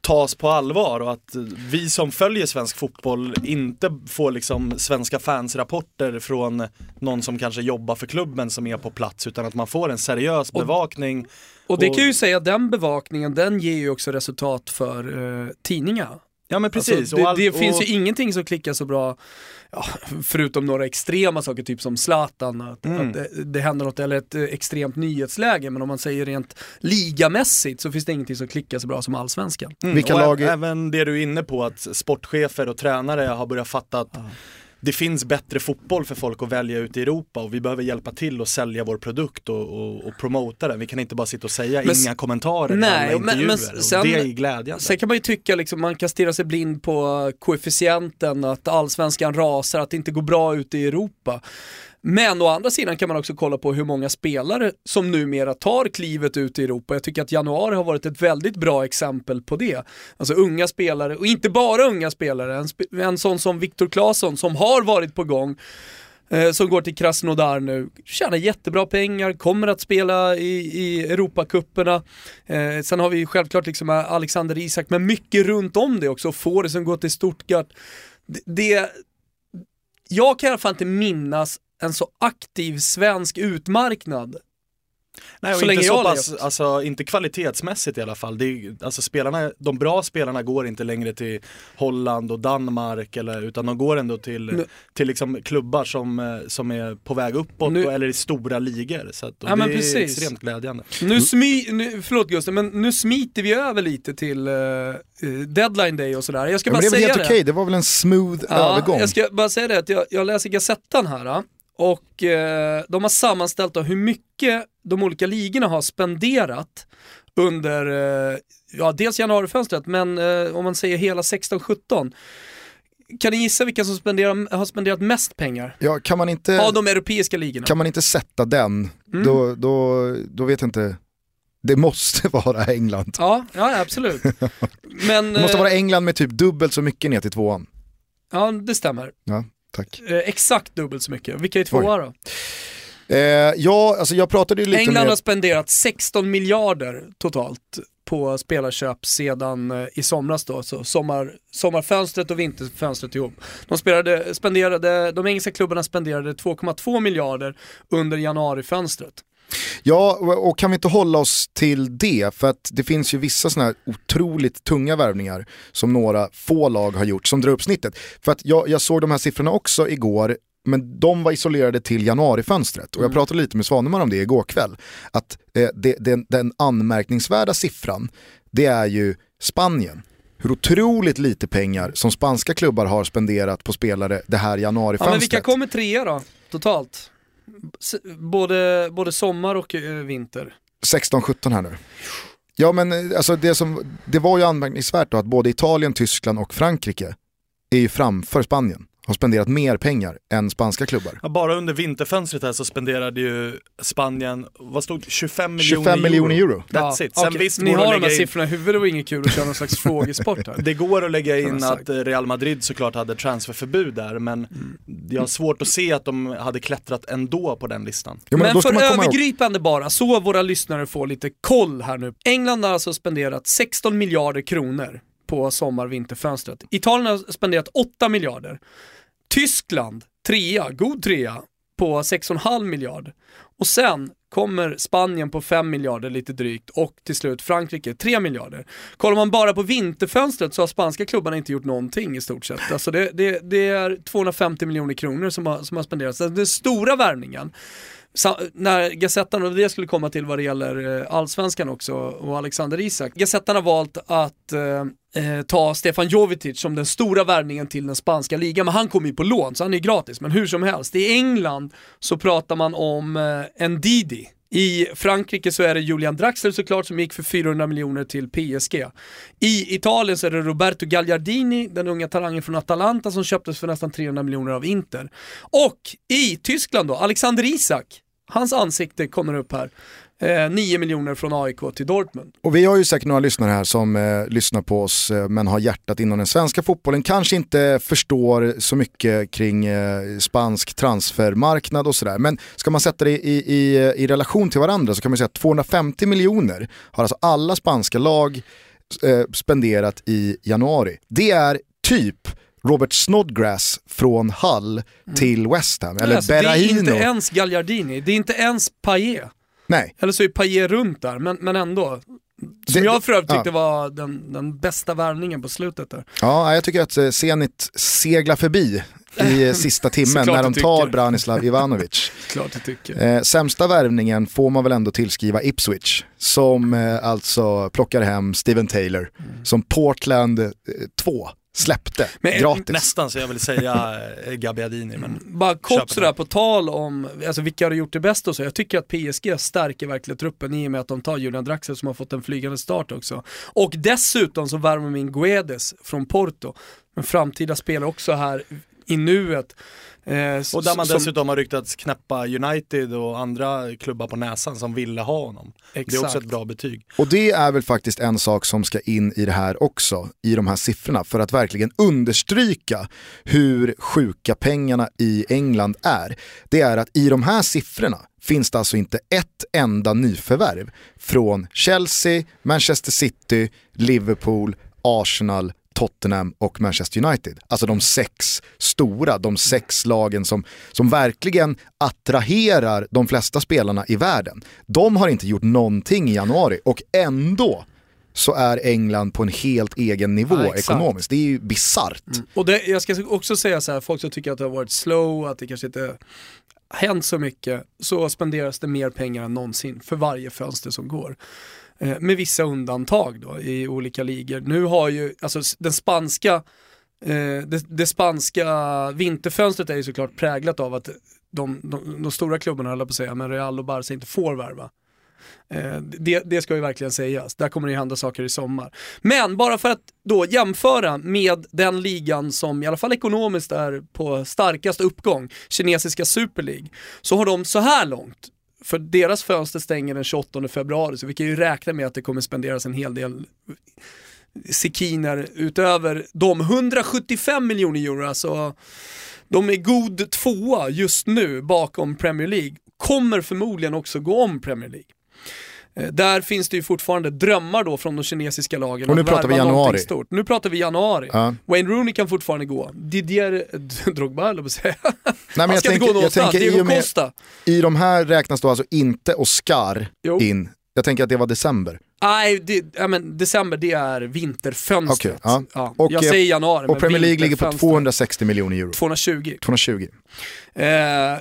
tas på allvar och att vi som följer svensk fotboll inte får liksom svenska fansrapporter från någon som kanske jobbar för klubben som är på plats utan att man får en seriös bevakning. Och det Och- kan ju säga att den bevakningen, den ger ju också resultat för eh, tidningar. Ja men precis. Alltså, och det all- det finns och- ju ingenting som klickar så bra, ja, förutom några extrema saker, typ som Zlatan, att, Mm. att det, det händer något, eller ett eh, extremt nyhetsläge, men om man säger rent ligamässigt så finns det ingenting som klickar så bra som allsvenskan. Mm, Vilka och lag Även det du är inne på att sportchefer och tränare har börjat fatta att det finns bättre fotboll för folk att välja ut i Europa och vi behöver hjälpa till att sälja vår produkt och, och, och promota den. Vi kan inte bara sitta och säga Men inga kommentarer Nej, alla men- men sen- det är glädjande. Sen kan man ju tycka, liksom, man kan stirra sig blind på koefficienten, att allsvenskan rasar, att det inte går bra ute i Europa. Men å andra sidan kan man också kolla på hur många spelare som numera tar klivet ut i Europa. Jag tycker att januari har varit ett väldigt bra exempel på det. Alltså unga spelare, och inte bara unga spelare, en, sp- en sån som Viktor Claesson som har varit på gång, eh, som går till Krasnodar nu, tjänar jättebra pengar, kommer att spela i, i Europacuperna. Eh, sen har vi ju självklart liksom Alexander Isak, men mycket runt om det också, Fåre som går till Stuttgart. Det, det, jag kan i alla fall inte minnas en så aktiv svensk utmarknad Nej, och så inte så pass, alltså inte kvalitetsmässigt i alla fall. Det är, alltså spelarna, de bra spelarna går inte längre till Holland och Danmark eller, utan de går ändå till, Nu- till liksom klubbar som, eh, som är på väg uppåt Nu- och, eller i stora ligor. Så att, Ja, men det är precis. extremt glädjande. Nu, smy, nu, förlåt Gustav, men nu smiter vi över lite till eh, deadline day och sådär. Jag ska Ja, men bara det är väl säga helt okej, det var väl en smooth Ja, övergång. Jag ska bara säga det att jag, jag läser Gazettan här eh, och eh, de har sammanställt hur mycket de olika ligorna har spenderat under, eh, ja dels januarifönstret, men eh, om man säger hela 16-17. Kan ni gissa vilka som spenderar, har spenderat mest pengar? Ja, kan, man inte, Av de europeiska ligorna. kan man inte sätta den, Mm. då, då, då vet jag inte. Det måste <laughs> vara England. Ja, ja absolut. <laughs> Men, Det måste eh, vara England med typ dubbelt så mycket ner till tvåan. Ja, det stämmer. Ja, tack. Eh, exakt dubbelt så mycket. Vilka är tvåa då? Eh, ja, alltså jag pratade ju lite England med... har spenderat 16 miljarder totalt på spelarköp sedan eh, i somras då, så sommar, sommarfönstret och vinterfönstret ihop. De, spelade, spenderade, de engelska klubbarna spenderade 2,2 miljarder under januarifönstret. Ja, och kan vi inte hålla oss till det? För att det finns ju vissa sådana här otroligt tunga värvningar som några få lag har gjort som drar upp snittet. För att jag, jag såg de här siffrorna också igår, men de var isolerade till januarifönstret. Och jag pratade lite med Svanemar om det igår kväll. Att eh, det, den, den anmärkningsvärda siffran, det är ju Spanien. Hur otroligt lite pengar som spanska klubbar har spenderat på spelare det här Ja, januarifönstret. men vilka kommer trea då, totalt? Både, både sommar och eh, vinter. 16-17 här nu. Ja men eh, alltså det, som, det var ju anmärkningsvärt då att både Italien, Tyskland och Frankrike är ju framför Spanien. Har spenderat mer pengar än spanska klubbar. Ja, bara under vinterfönstret här så spenderade ju Spanien, vad stod det? 25 miljoner 25 miljoner euro. That's it. Sen okej. visst Ni har de här in- siffrorna i huvudet och inget kul att köra någon slags <laughs> frågesport här. Det går att lägga in att Real Madrid såklart hade transferförbud där men jag har svårt att se att de hade klättrat ändå på den listan. Jo, Men, då ska för man komma ihåg- övergripande bara, så våra lyssnare får lite koll här nu. England har alltså spenderat 16 miljarder kronor på sommar-vinterfönstret. Italien har spenderat 8 miljarder. Tyskland, trea, god trea, på 6,5 miljard. Och sen kommer Spanien på 5 miljarder lite drygt och till slut Frankrike 3 miljarder. Kollar man bara på vinterfönstret så har spanska klubbarna inte gjort någonting i stort sett. Alltså det, det, det är 250 miljoner kronor som har, som har spenderats. Alltså den stora värvningen när Gazettan, och det skulle komma till vad det gäller eh, allsvenskan också och Alexander Isak. Gazettan har valt att eh, eh, ta Stefan Jovetic som den stora värvningen till den spanska ligan, men han kommer ju på lån så han är gratis. Men hur som helst, i England så pratar man om eh, en Didi I Frankrike så är det Julian Draxler såklart som gick för 400 miljoner till PSG. I Italien så är det Roberto Gagliardini, den unga talangen från Atalanta som köptes för nästan 300 miljoner av Inter. Och i Tyskland då, Alexander Isak, hans ansikte kommer upp här. Eh, 9 miljoner från AIK till Dortmund. Och vi har ju säkert några lyssnare här som eh, lyssnar på oss eh, men har hjärtat inom den svenska fotbollen. Kanske inte förstår så mycket kring eh, spansk transfermarknad och sådär. Men ska man sätta det i, i, i relation till varandra så kan man säga att 250 miljoner har alltså alla spanska lag eh, spenderat i januari. Det är typ Robert Snodgrass från Hull till West Ham, eller Alltså, det är Berahino. inte ens Gagliardini, det är inte ens Payet. Nej, Eller så är Payet runt där, men, men ändå. Som Det- jag för övrigt ja. tyckte var den, den bästa värvningen på slutet där. Ja, jag tycker att eh, Zenit seglar förbi i eh, <laughs> sista timmen när de du tar. Branislav Ivanovic. <laughs> Klart jag tycker. Eh, sämsta värvningen får man väl ändå tillskriva Ipswich som alltså plockar hem Steven Taylor som Portland eh, 2 släppte Men- gratis. Nästan så jag vill säga eh, Gabbiadini, men Bara Köper kort sådär på tal om, alltså vilka har gjort det bäst och så. Jag tycker att PSG stärker verkligen truppen i och med att de tar Julian Draxler som har fått en flygande start också. Och dessutom så värmer de in Guedes från Porto. En framtida spelare också här i nuet. Eh, Och där man som- dessutom har ryktats knäppa United och andra klubbar på näsan som ville ha honom. Det är också Exakt. ett bra betyg. Och det är väl faktiskt en sak som ska in i det här också, i de här siffrorna, för att verkligen understryka hur sjuka pengarna i England är. Det är att i de här siffrorna finns det alltså inte ett enda nyförvärv från Chelsea, Manchester City, Liverpool, Arsenal, Tottenham och Manchester United. Alltså de sex stora, de sex lagen som, som verkligen attraherar de flesta spelarna i världen. De har inte gjort någonting i januari och ändå så är England på en helt egen nivå Ja, ekonomiskt. Det är ju bisarrt. Och det, jag ska också säga så här, folk som tycker att det har varit slow, att det kanske inte hänt så mycket, så spenderas det mer pengar än någonsin för varje fönster som går. Eh, med vissa undantag då i olika ligor. Nu har ju, alltså den spanska, eh, det, det spanska vinterfönstret är ju såklart präglat av att de, de, de stora klubbarna, höll jag på att säga, men Real och Barca inte får värva. Eh, Det, det ska ju verkligen sägas. Där kommer det ju hända saker i sommar. Men bara för att då jämföra med den ligan som i alla fall ekonomiskt är på starkast uppgång, kinesiska Super League, så har de så här långt, för deras fönster stänger den 28 februari, så vi kan ju räkna med att det kommer spenderas en hel del sekiner utöver de 175 miljoner euro, alltså de är god tvåa just nu bakom Premier League, kommer förmodligen också gå om Premier League. Eh, Där finns det ju fortfarande drömmar då från de kinesiska lagen Och nu pratar vi januari. Stort. Nu pratar vi januari. Ja. Wayne Rooney kan fortfarande gå. Didier <laughs> Drogba, höll jag på säga. Nej, men Han jag ska inte tänker, gå jag någonstans. Diego med, Costa. I de här räknas då alltså inte Oscar Jo. in. Jag tänker att det var december. Nej, det, ja, men december det är vinterfönstret. Okej, ja. Och, jag eh, säger januari, Och Premier League ligger på vinterfönstret. 260 miljoner euro. 220. 220. Eh,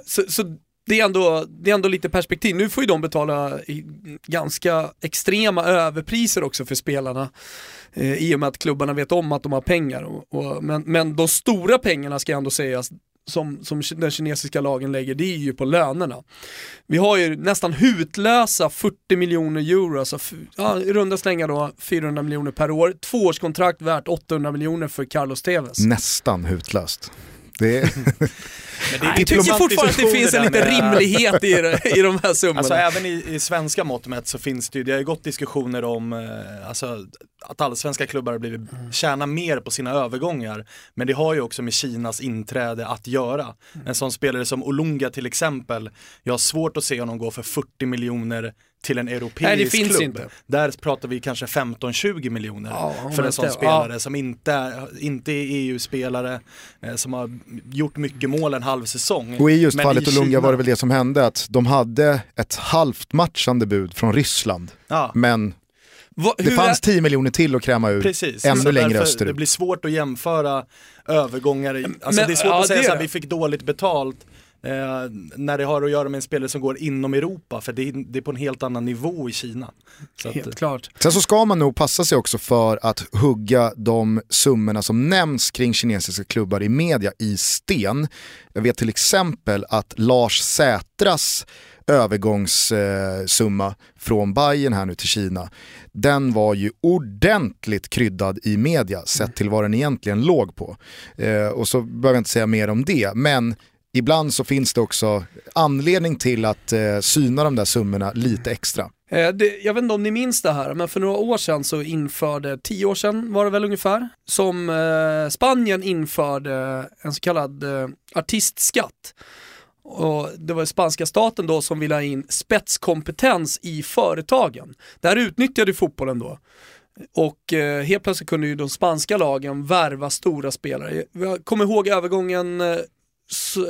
så så det, är ändå, det är ändå lite perspektiv. Nu får ju de betala i, ganska extrema överpriser också för spelarna. Eh, I och med att klubbarna vet om att de har pengar. Och, och, men, men de stora pengarna ska ändå sägas, som, som den kinesiska lagen lägger, det är ju på lönerna. Vi har ju nästan hutlösa 40 miljoner euro, alltså ja, i runda slängar då 400 miljoner per år. Tvåårskontrakt värt 800 miljoner för Carlos Tevez. Nästan hutlöst. Det är, <laughs> Men det är tycker fortfarande att det finns en liten rimlighet i, i de här summorna. Alltså även i, i svenska mått mätt så finns det ju, det har ju gått diskussioner om eh, alltså, att allsvenska klubbar har blivit, tjänar mer på sina övergångar. Men det har ju också med Kinas inträde att göra. En sån spelare som Olunga till exempel, jag har svårt att se honom gå för 40 miljoner till en europeisk Nej, det finns klubb. inte. Där pratar vi kanske 15-20 miljoner Ja, för en sån spelare som inte, är- inte är EU-spelare, eh, som har gjort mycket mål en halv säsong. och i just Men fallet i Olunga Kina- var det väl det som hände, att de hade ett halvt matchande bud från Ryssland. Ja. Men Va, det fanns är, 10 miljoner till att kräma ur Precis, ännu längre österut. Det blir svårt att jämföra övergångar. i- Alltså Men- det är svårt ja, att säga det. vi fick dåligt betalt eh, när det har att göra med en spelare som går inom Europa, för det är, det är på en helt annan nivå i Kina. Så att, helt klart. Sen så ska man nog passa sig också för att hugga de summorna som nämns kring kinesiska klubbar i media i sten. Jag vet till exempel att Lars Sätras övergångssumma från Bayern här nu till Kina, den var ju ordentligt kryddad i media sett till vad den egentligen låg på. Eh, och så behöver jag inte säga mer om det, men ibland så finns det också anledning till att eh, syna de där summorna lite extra. Eh, det, jag vet inte om ni minns det här, men för några år sedan så införde, tio år sedan var det väl ungefär, som eh, Spanien införde en så kallad eh, artistskatt. Och det var spanska staten då som ville ha in spetskompetens i företagen. Det här utnyttjade fotbollen då. Och eh, helt plötsligt kunde ju de spanska lagen värva stora spelare. Jag kommer ihåg övergången eh,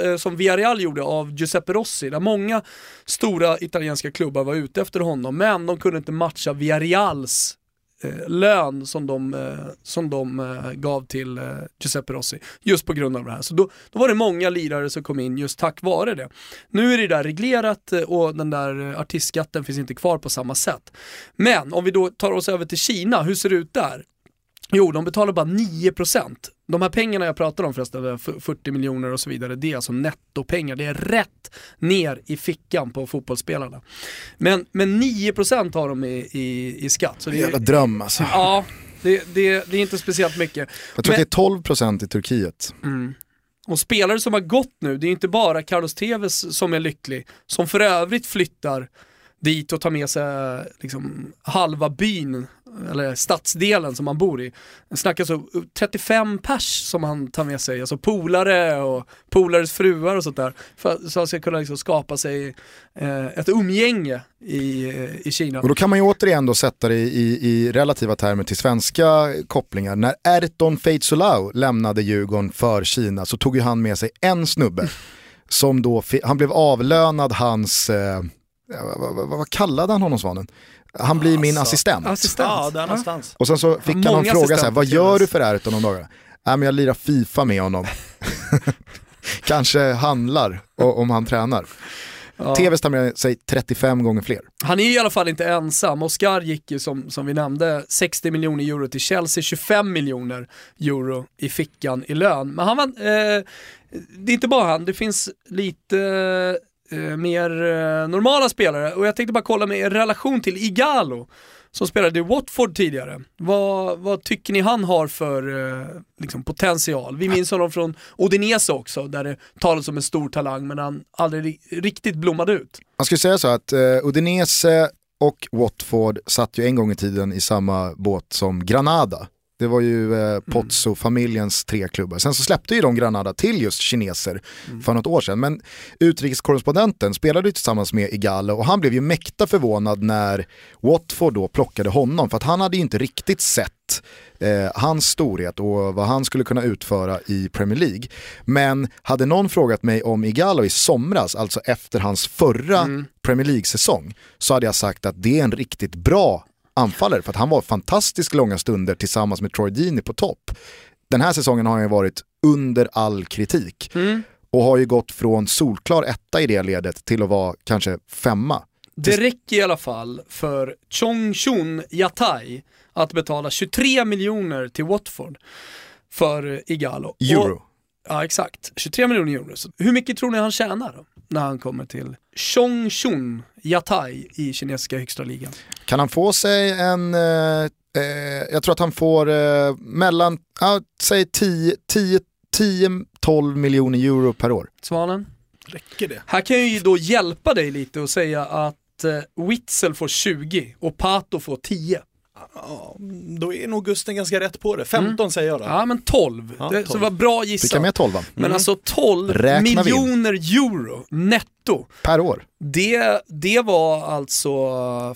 eh, som Villarreal gjorde av Giuseppe Rossi, där många stora italienska klubbar var ute efter honom, men de kunde inte matcha Villarreals eh, lön som de, eh, som de eh, gav till eh, Giuseppe Rossi. Just på grund av det här. Så då, då var det många lirare som kom in just tack vare det. Nu är det där reglerat eh, och den där eh, artistskatten finns inte kvar på samma sätt. Men om vi då tar oss över till Kina, hur ser det ut där? Jo, de betalar bara 9%. De här pengarna jag pratar om förresten, 40 miljoner och så vidare, det är alltså nettopengar. Det är rätt ner i fickan på fotbollsspelarna. Men, men 9% har de i, i, i skatt. Så det Jävla är, dröm alltså. ja, det, det, det är inte speciellt mycket. Jag tror Men- att det är 12% i Turkiet. Mm. Och spelare som har gått nu, det är inte bara Carlos Tevez som är lycklig, som för övrigt flyttar dit och tar med sig liksom, halva byn, eller stadsdelen som han bor i. Det snackas om 35 pers som han tar med sig, alltså polare och polares fruar och sånt där. För, så han ska kunna liksom skapa sig eh, ett umgänge i, i Kina. Och då kan man ju återigen då sätta det i, i, relativa termer till svenska kopplingar. När Erton Feitzolau lämnade Djurgården för Kina så tog ju han med sig en snubbe <laughs> som då, han blev avlönad hans, eh, vad, vad, vad kallade han honom Svanen? Han blir min assistent. Assistent. Ja, där någonstans. Och sen så fick han någon fråga så här, vad gör du för Erton om dagarna? Nej men jag lirar FIFA med honom. <laughs> Kanske handlar om han tränar. Ja. TVs tar med sig 35 gånger fler. Han är i alla fall inte ensam. Oscar gick ju som, som vi nämnde 60 miljoner euro till Chelsea, 25 miljoner euro i fickan i lön. Men han var, eh, det är inte bara han, det finns lite eh, mer eh, normala spelare och jag tänkte bara kolla med er relation till Igalo som spelade i Watford tidigare. Vad, vad tycker ni han har för eh, liksom potential? Vi minns honom från Odinese också, där det talades om en stor talang men han aldrig riktigt blommade ut. Man skulle säga så att eh, Udinese och Watford satt ju en gång i tiden i samma båt som Granada. Det var ju eh, Pozzo-familjens tre klubbar. Sen så släppte ju de Granada till just kineser för något år sedan. Men utrikeskorrespondenten spelade ju tillsammans med Igalo och han blev ju mäkta förvånad när Watford då plockade honom. För att han hade ju inte riktigt sett eh, hans storhet och vad han skulle kunna utföra i Premier League. Men hade någon frågat mig om Igalo i somras, alltså efter hans förra Premier League-säsong, så hade jag sagt att det är en riktigt bra anfallare för att han var fantastiskt långa stunder tillsammans med Troy Deeney på topp. Den här säsongen har han ju varit under all kritik och har ju gått från solklar etta i det ledet till att vara kanske femma. Det räcker i alla fall för Chongchun Yatai att betala 23 miljoner till Watford för Igalo. Euro. Och, ja exakt, 23 miljoner euro. Så hur mycket tror ni han tjänar då? När han kommer till Chongchun Yatai i kinesiska högsta ligan. Kan han få sig en, eh, eh, jag tror att han får eh, mellan, ja, säg 10-12 miljoner euro per år. Svanen? Räcker det? Här kan jag ju då hjälpa dig lite och säga att eh, Witzel får 20 och Pato får 10. Ja, då är nog Gusten ganska rätt på det. 15 säger jag då. Ja men 12. Ja, det, Så 12. det var bra gissat. med 12 Men alltså 12 Räknar vi in. miljoner euro netto. per år. Det, det var alltså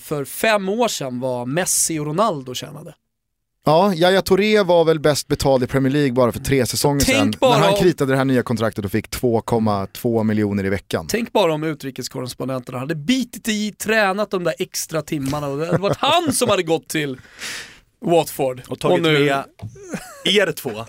för fem år sedan vad Messi och Ronaldo tjänade. Ja, Yahya Touré var väl bäst betald i Premier League bara för tre säsonger Tänk sedan. bara när han kritade det här nya kontraktet och fick 2,2 miljoner i veckan. Tänk bara om utrikeskorrespondenterna hade bitit i, tränat de där extra timmarna och det hade varit han som hade gått till Watford. Och tagit nu, med er två. <laughs>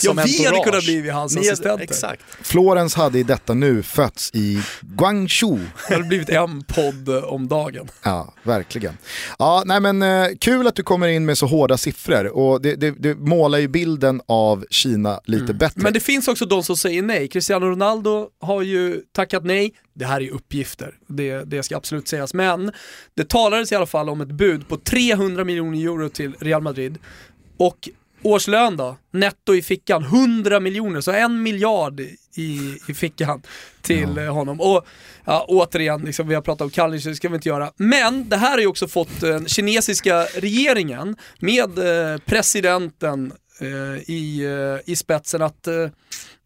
Ja, vi hade kunnat bli hans Ni hade- assistenter. Exakt. Florens hade i detta nu fötts i Guangzhou. <laughs> Det hade blivit en podd om dagen. Ja, verkligen. Ja, nej men eh, kul att du kommer in med så hårda siffror och det, det, det målar ju bilden av Kina lite bättre. Men det finns också de som säger nej. Cristiano Ronaldo har ju tackat nej. Det här är uppgifter, det, det ska absolut sägas. Men det talades i alla fall om ett bud på 300 miljoner euro till Real Madrid. Och årslön då, netto i fickan, 100 miljoner, så en miljard i, i fickan till eh, honom. Och ja, återigen, liksom, vi har pratat om Kalinic, det ska vi inte göra. Men det här har ju också fått den kinesiska regeringen med eh, presidenten eh, i, eh, i spetsen att eh,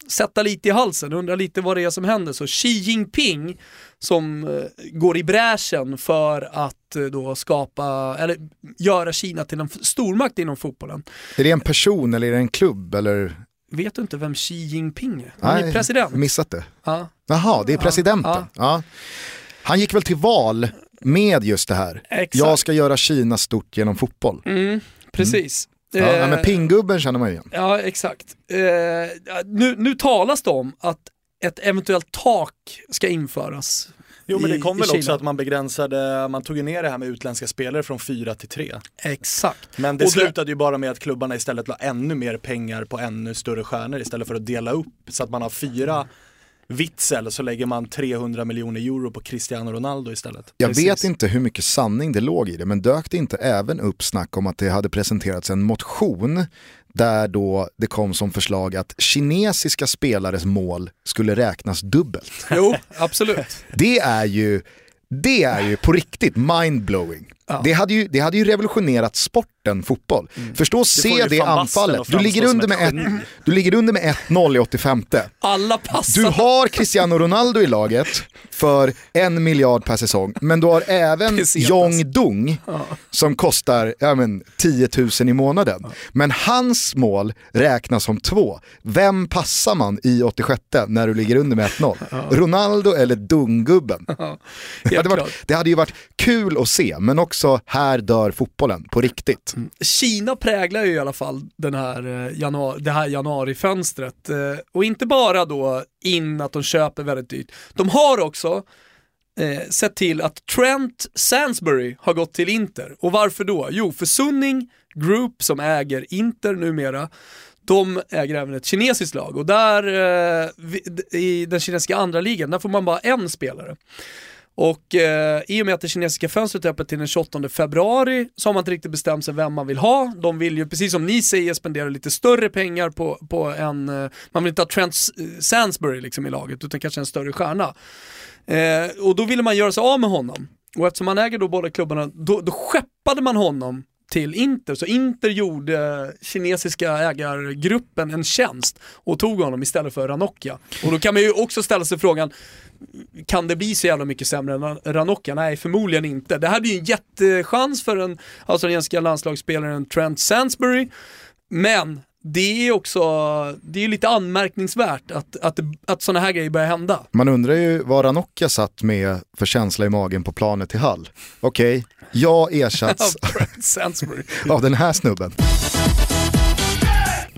sätta lite i halsen, undra lite vad det är som händer. Så Xi Jinping som eh, går i bräschen för att eh, då skapa, eller göra Kina till en stormakt inom fotbollen. Är det en person eller är det en klubb eller? Vet du inte vem Xi Jinping är? Han är Nej, president. Missat det. Ja, Jaha, det är presidenten. ja. Ja. Han gick väl till val med just det här. exakt. Jag ska göra Kina stort genom fotboll. Mm, precis. Ja, Eh, men pinggubben känner man ju igen. Ja, exakt. Eh, nu, nu talas det om att ett eventuellt tak ska införas. Jo men det kom väl också att man begränsade, man tog ju ner det här med utländska spelare från fyra till tre. Exakt. Men det det- slutade ju bara med att klubbarna istället la ännu mer pengar på ännu större stjärnor istället för att dela upp så att man har fyra Witzel så lägger man 300 miljoner euro på Cristiano Ronaldo istället. Jag Precis. vet inte hur mycket sanning det låg i det, men dök det inte även upp snack om att det hade presenterats en motion där då det kom som förslag att kinesiska spelares mål skulle räknas dubbelt. Jo, absolut. Det är ju, det är ju på riktigt mindblowing. Ja. Det, hade ju, det hade ju revolutionerat sporten fotboll. Förstå får se det anfallet. Du ligger, under med ett du ligger under med 1-0 i 85. Alla passar. Du har Cristiano Ronaldo i laget för en miljard per säsong, men du har även. <laughs> Jong Dung som kostar ja, men, 10 000 i månaden. Men hans mål räknas som två. Vem passar man i 86 när du ligger under med 1-0? Ronaldo eller Dung-gubben? Det hade, varit, det hade ju varit kul att se, men också Också, här dör fotbollen på riktigt. Mm. Kina präglar ju i alla fall den här, eh, januari, det här januarifönstret. Eh, och inte bara då in att de köper väldigt dyrt. De har också eh, sett till att Trent Sansbury har gått till Inter. Och varför då? Jo, för Sunning Group som äger Inter numera, de äger även ett kinesiskt lag och där eh, i den kinesiska andra ligan, där får man bara en spelare. Och eh, i och med att det kinesiska fönstret är öppet till den 28 februari så har man inte riktigt bestämt sig vem man vill ha. De vill ju, precis som ni säger, spendera lite större pengar på, på en, eh, man vill inte ha Trent Sansbury liksom i laget utan kanske en större stjärna. Eh, och då ville man göra sig av med honom. Och eftersom man äger då båda klubbarna, då, då skeppade man honom till Inter. Så Inter gjorde kinesiska ägargruppen en tjänst och tog honom istället för Ranocchia. Och då kan man ju också ställa sig frågan, kan det bli så jävla mycket sämre än Ranocchia? Nej, förmodligen inte. Det här blir ju en jättechans för den australiensiska landslagsspelaren Trent Sansbury, men det är också, det är lite anmärkningsvärt att, att, att sådana här grejer börjar hända. Man undrar ju vad Ranocchia satt med för känsla i magen på planet till Hall. Okej, jag ersatts <laughs> av den här snubben.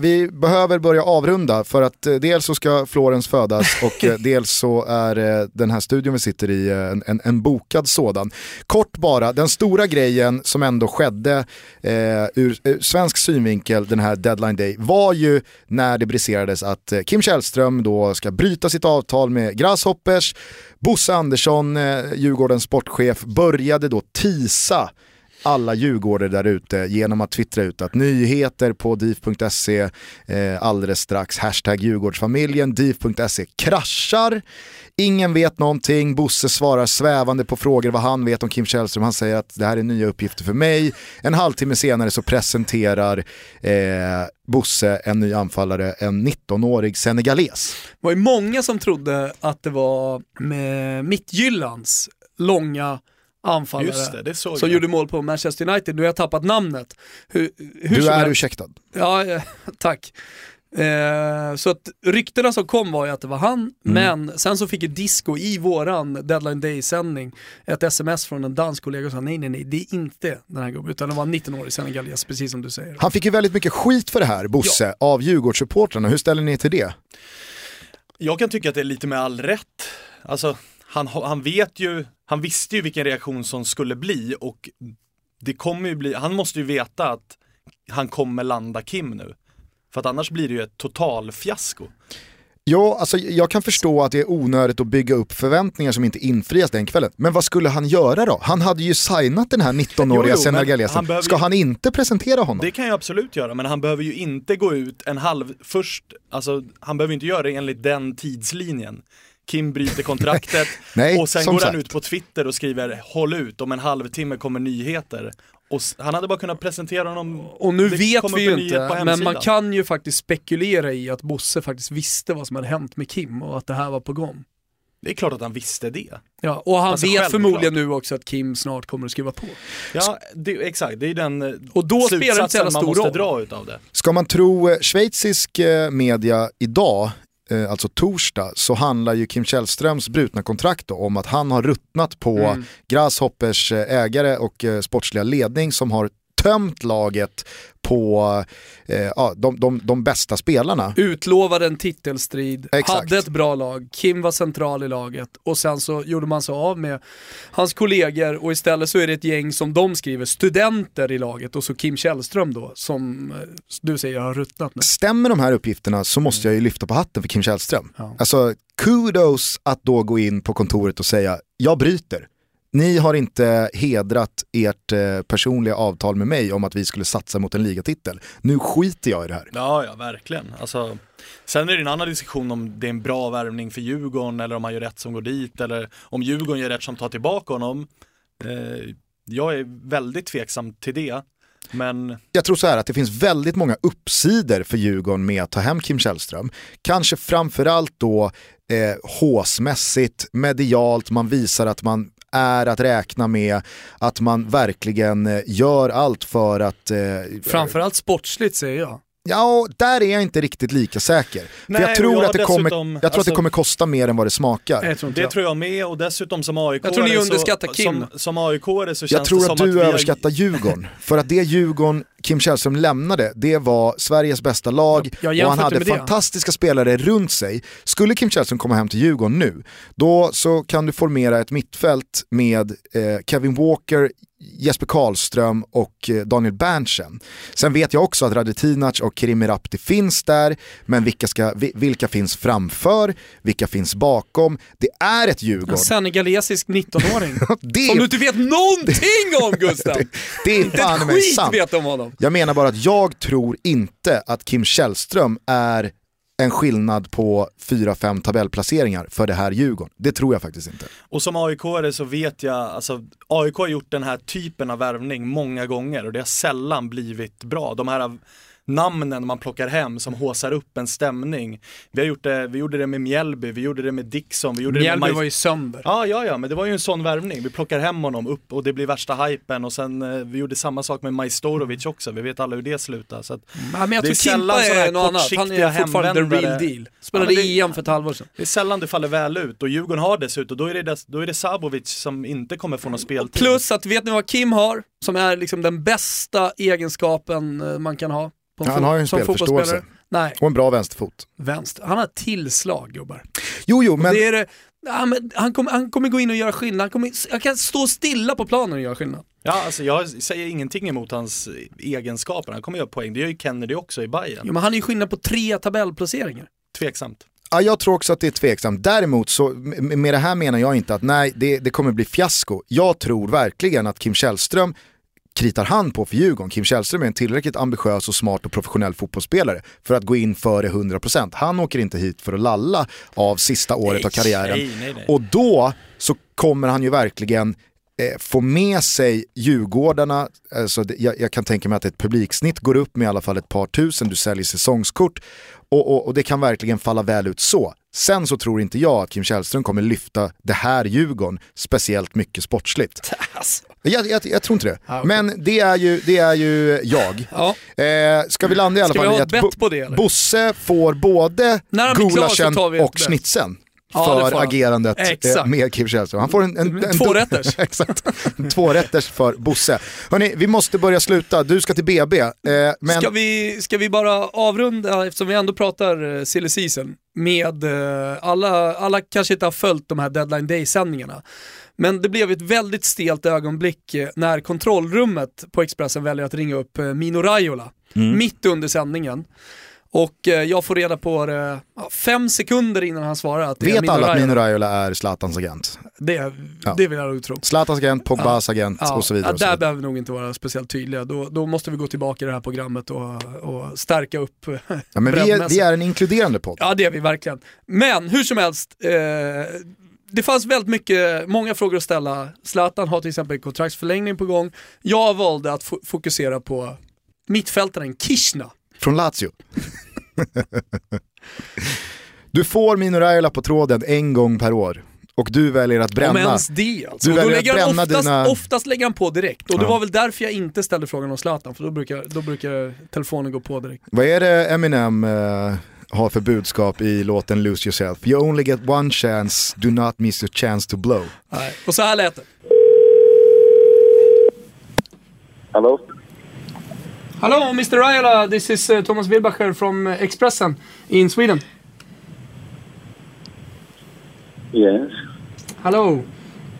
Vi behöver börja avrunda för att eh, dels så ska Florens födas och eh, <laughs> dels så är eh, den här studion vi sitter i en, en, en bokad sådan. Kort bara, den stora grejen som ändå skedde eh, ur, ur svensk synvinkel den här deadline day var ju när det briserades att Kim Källström då ska bryta sitt avtal med Grasshoppers. Bosse Andersson, eh, Djurgårdens sportchef, började då tisa alla djurgårdare där ute genom att twittra ut att nyheter på div.se eh, alldeles strax, hashtag Djurgårdsfamiljen, div.se kraschar, ingen vet någonting, Bosse svarar svävande på frågor vad han vet om Kim Källström, han säger att det här är nya uppgifter för mig, en halvtimme senare så presenterar eh, Bosse en ny anfallare, en 19-årig senegales. Det var ju många som trodde att det var med Mittjyllands långa anfallare Just det, det såg som jag. gjorde mål på Manchester United. Nu har jag tappat namnet. Hur, hur Du är ursäktad. Ja, <laughs> tack. Eh, så att ryktena som kom var ju att det var han, men sen så fick ju Disco i våran deadline day-sändning ett sms från en dansk kollega och sa nej nej nej, det är inte den här gubben, utan det var en 19-årig senegales, precis som du säger. Han fick ju väldigt mycket skit för det här, Bosse, av Djurgårdssupportrarna. Hur ställer ni er till det? Jag kan tycka att det är lite med all rätt. Alltså, han, ha- han vet ju, han visste ju vilken reaktion som skulle bli och det kommer ju bli, han måste ju veta att han kommer landa Kim nu. För att annars blir det ju ett totalfiasko. Ja, alltså jag kan förstå att det är onödigt att bygga upp förväntningar som inte infrias den kvällen. Men vad skulle han göra då? Han hade ju signat den här 19-åriga <laughs> Jo, jo, men senegalesen. behöver Ska han inte presentera honom? Det kan jag absolut göra, men han behöver ju inte gå ut en halv, först, alltså han behöver inte göra det enligt den tidslinjen. Kim bryter kontraktet <laughs> Nej, och sen går han sagt. ut på Twitter och skriver håll ut, om en halvtimme kommer nyheter. Och han hade bara kunnat presentera honom. Och nu vet vi ju inte, men man kan ju faktiskt spekulera i att Bosse faktiskt visste vad som hade hänt med Kim och att det här var på gång. Det är klart att han visste det. Ja, och han Alltså, vet förmodligen nu också att Kim snart kommer att skriva på. Ja, det, exakt, det är den eh, Och då spelar det slutsatsen man stor måste roll. dra utav det. Ska man tro eh, schweizisk eh, media idag, eh, alltså torsdag, så handlar ju Kim Källströms brutna kontrakt då om att han har ruttnat på Mm. Grasshoppers eh, ägare och eh, sportsliga ledning som har tömt laget på eh, ja, de, de, de bästa spelarna. Utlovade en titelstrid, Exakt. hade ett bra lag, Kim var central i laget och sen så gjorde man sig av med hans kollegor och istället så är det ett gäng som de skriver, studenter i laget och så Kim Källström då som eh, du säger har ruttnat nu. Stämmer de här uppgifterna så måste jag ju lyfta på hatten för Kim Källström. Ja. Alltså kudos att då gå in på kontoret och säga jag bryter. Ni har inte hedrat ert eh, personliga avtal med mig om att vi skulle satsa mot en ligatitel. Nu skiter jag i det här. Ja, ja, verkligen. Alltså, sen är det en annan diskussion om det är en bra värvning för Djurgården eller om han gör rätt som går dit eller om Djurgården gör rätt som tar tillbaka honom. Eh, jag är väldigt tveksam till det. Men Jag tror så här att det finns väldigt många uppsidor för Djurgården med att ta hem Kim Källström. Kanske framförallt då eh, håsmässigt, medialt, man visar att man är att räkna med, att man verkligen eh, gör allt för att... Eh, Framförallt sportsligt säger jag. Ja, och där är jag inte riktigt lika säker. Nej, för jag tror, att det, kommer, jag tror att det alltså- kommer kosta mer än vad det smakar. Jag tror det jag. tror jag med och dessutom som aik Jag tror ni underskattar Kim. Som, som aik så känns Jag tror det att du har- överskattar Djurgården. <laughs> För att det Djurgården Kim Källström lämnade, det var Sveriges bästa lag Jag och han hade fantastiska spelare runt sig. Skulle Kim Källström komma hem till Djurgården nu, då så kan du formera ett mittfält med eh, Kevin Walker, Jesper Karlström och eh, Daniel Berntsen. Sen vet jag också att Radetinac och Kerim Rapti finns där, men vilka, ska, vi- vilka finns framför, vilka finns bakom? Det är ett Djurgården. En senegalesisk 19-åring. <laughs> Det Som du inte vet någonting om Gustav! det är Inte fan ett skit sant. vet om honom. Jag menar bara att jag tror inte att Kim Källström är en skillnad på 4-5 tabellplaceringar för det här Djurgården. Det tror jag faktiskt inte. Och som aik så vet jag, alltså AIK har gjort den här typen av värvning många gånger och det har sällan blivit bra. De här namnen man plockar hem som håsar upp en stämning. Vi, har gjort det, vi gjorde det med Mjällby, vi gjorde det med Dixon, vi gjorde det Mjällby med var ju sönder. Ja, ja, ja, men det var ju en sån värvning. Vi plockar hem honom upp och det blir värsta hypen och sen eh, vi gjorde samma sak med Majstorovic också. Vi vet alla hur det slutar. Så att, Ja, men jag Det är tror Kimpa är något annat. Han är fortfarande the real deal. Spelade Ja, det- EM för ett halvår sedan. det är sällan det faller väl ut och Djurgården har dessutom, då är det, då är det Sabovic som inte kommer få någon speltid. Plus att, vet ni vad Kim har? Som är liksom den bästa egenskapen eh, man kan ha. På Ja, han har ju en spelförståelse. Nej, Och en bra vänsterfot. vänster. Han har tillslag gubbar. Jo, jo, men Det är det, ja, men han, kommer, han kommer gå in och göra skillnad. Han, kommer, han kan stå stilla på planen och göra skillnad. Ja, alltså jag säger ingenting emot hans egenskaper, han kommer göra poäng. Det gör ju Kennedy också i Bayern. Jo, men han är ju skillnad på tre tabellplaceringar. Tveksamt. ja, jag tror också att det är tveksamt. Däremot så, med det här menar jag inte att nej, det, det kommer bli fiasko. Jag tror verkligen att Kim Källström kritar han på för Djurgården. Kim Källström är en tillräckligt ambitiös och smart och professionell fotbollsspelare för att gå in före 100%. Han åker inte hit för att lalla av sista året av karriären. Nej, nej, nej. Och då så kommer han ju verkligen eh, få med sig Djurgårdarna, alltså, jag, jag, kan tänka mig att ett publiksnitt går upp med i alla fall ett par tusen, du säljer säsongskort och, och, och det kan verkligen falla väl ut så. Sen så tror inte jag att Kim Källström kommer lyfta det här Djurgården speciellt mycket sportsligt. <laughs> Alltså. Jag, jag, jag, tror inte det. Ah, okay. Men det är ju, det är ju jag. Ja. Eh, ska vi landa i alla Ska fall i bett på det? Bosse får både gulaschen och bett. Ja, för får agerandet eh, Exakt. med Kim Källström. Han får en, en, en Tvårätters. <laughs> Exakt, tvårätters för Bosse. Hörni, vi måste börja sluta. Du ska till BB. Eh, men... Ska, vi, ska vi bara avrunda, eftersom vi ändå pratar uh, silly season, med eh, alla, alla kanske inte har följt de här deadline day-sändningarna. Men det blev ett väldigt stelt ögonblick eh, när kontrollrummet på Expressen väljer att ringa upp eh, Mino Raiola mitt under sändningen. Och eh, jag får reda på det ja, fem sekunder innan han svarar att det är Vet Mino alla att. Mino Raiola är Zlatans agent? Det, Ja. det vill jag nog tro. Zlatans agent, Pogbas agent och så vidare. Ja, så där vidare. behöver vi nog inte vara speciellt tydliga. Då, då måste vi gå tillbaka i det här programmet och, och stärka upp Ja, men vi, är, vi är en inkluderande podd. Ja det är vi verkligen. Men hur som helst, eh, det fanns väldigt mycket, många frågor att ställa. Zlatan har till exempel kontraktsförlängning på gång. Jag valde att fo- fokusera på mittfältaren Kishna. Från Lazio. du får Mino Raiola på tråden en gång per år. Och du väljer att Om bränna. ens det alltså. Du väljer att lägger han bränna oftast, dina- oftast lägger han på direkt. Och det Ja. var väl därför jag inte ställde frågan om Zlatan, för då brukar, då brukar telefonen gå på direkt. Vad är det Eminem eh, har för budskap i låten Lose Yourself? You only get one chance, do not miss your chance to blow. Nej. Och så här lät det. Hello? Hello Mr Raiola, this is uh, Thomas Wilbacher from uh, Expressen in Sweden. Yes. Hello.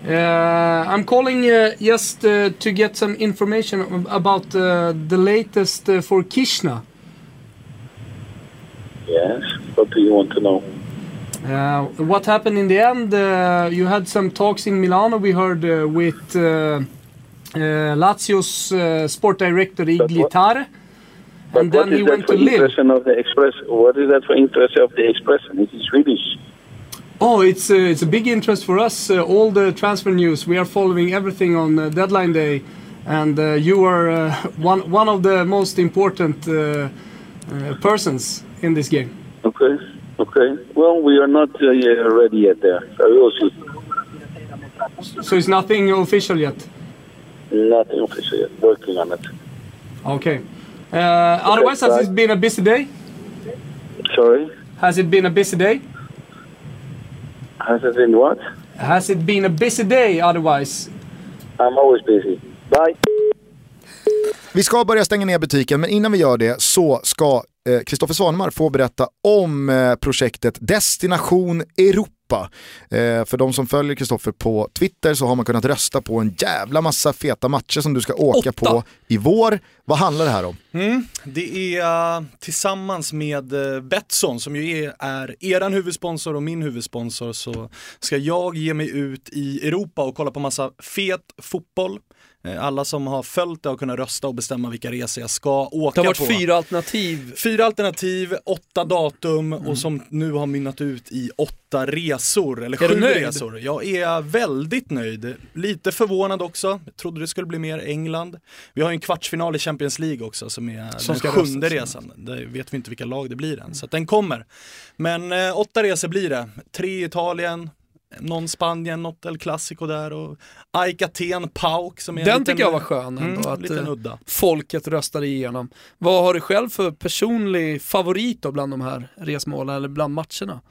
Uh, I'm calling uh, just uh, to get some information about uh, the latest for Kishna. Yes. What do you want to know? Uh, what happened in the end? You had some talks in Milano. We heard with Lazio's uh, sport director Iglitare, But and then he went to Lille. of the express? What is that for interest of the expression? It is Swedish. Oh, it's uh, it's a big interest for us. Uh, all the transfer news. We are following everything on uh, deadline day, and uh, you are uh, <laughs> one one of the most important uh, uh, persons in this game. Okay. Okay. Well, we are not uh, ready yet there. So we will see. So it's nothing official yet. Nothing official. Working on it. Okay. Uh, otherwise, has it been a busy day? Sorry. Has it been a busy day? Has it been what? Has it been a busy day? Otherwise, I'm always busy. Bye. Vi ska börja stänga ner butiken, men innan vi gör det så ska eh, Kristoffer Svanemar få berätta om eh, projektet Destination Europa. Eh, för de som följer Kristoffer på Twitter så har man kunnat rösta på en jävla massa feta matcher som du ska åka Åtta. på i vår. Vad handlar det här om? Mm, det är uh, tillsammans med uh, Betsson som ju är, är eran huvudsponsor och min huvudsponsor så ska jag ge mig ut i Europa och kolla på massa fet fotboll. Eh, Alla som har följt det har kunnat rösta och bestämma vilka resor jag ska åka det har varit på. fyra alternativ. Fyra alternativ, åtta datum Mm. och som nu har mynnat ut i åtta resor, eller Är sju resor. Jag är väldigt nöjd. Lite förvånad också. Jag trodde det skulle bli mer England. Vi har ju en kvartsfinal i Champions League också som är Som den sjunde resan. Det vet vi inte vilka lag det blir än, så den kommer. Men eh, åtta resor blir det. Tre i Italien, någon Spanien, något El Clasico där och AIK Aten, PAOK som är en Den liten, tycker jag var skön ändå. mm, att, eh, folket röstade igenom. Vad har du själv för personlig favorit då bland de här resmålen eller bland matcherna?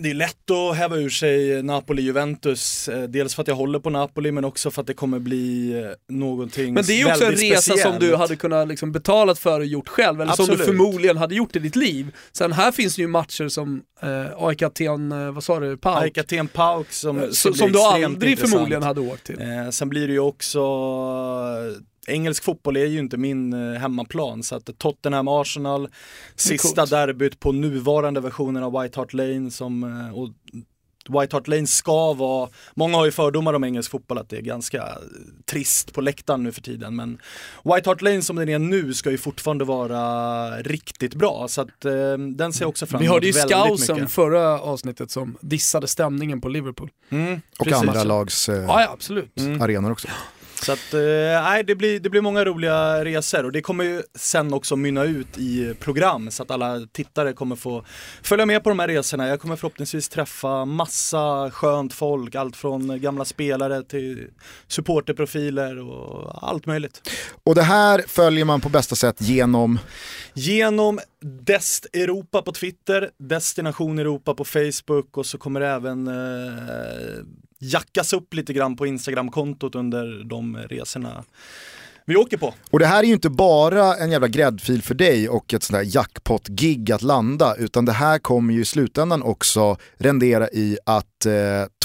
Det är lätt att häva ur sig Napoli-Juventus, eh, dels för att jag håller på Napoli men också för att det kommer bli eh, någonting Men det är ju också en resa som speciellt. du hade kunnat liksom betalat för och gjort själv, eller som du Absolut. förmodligen hade gjort i ditt liv. Sen här finns det ju matcher som eh, AIK Aten, eh, vad sa du, Pauk, AIK Aten Pauk som, som, som du aldrig intressant. förmodligen hade åkt till. Eh, sen blir det ju också, engelsk fotboll är ju inte min eh, hemmaplan så att Tottenham-Arsenal, sista coolt. derbyt på nuvarande versionen av White Hart Lane som, eh, och White Hart Lane ska vara, många har ju fördomar om engelsk fotboll att det är ganska trist på läktaren nu för tiden men White Hart Lane som den är nu ska ju fortfarande vara riktigt bra så att eh, den ser jag också fram Vi emot hörde ju väldigt Scousen mycket. förra avsnittet som dissade stämningen på Liverpool. Mm, Och precis. andra lags eh, Ja, ja absolut. arenor också. <gasps> Så att, eh, nej det blir, det blir många roliga resor och det kommer ju sen också mynna ut i program så att alla tittare kommer få följa med på de här resorna. Jag kommer förhoppningsvis träffa massa skönt folk, allt från gamla spelare till supporterprofiler och allt möjligt. Och det här följer man på bästa sätt genom Genom Dest Europa på Twitter, Destination Europa på Facebook och så kommer det även eh, jackas upp lite grann på Instagram-kontot under de resorna vi åker på. Och det här är ju inte bara en jävla gräddfil för dig och ett sånt där jackpot-gig att landa, utan det här kommer ju i slutändan också rendera i att eh,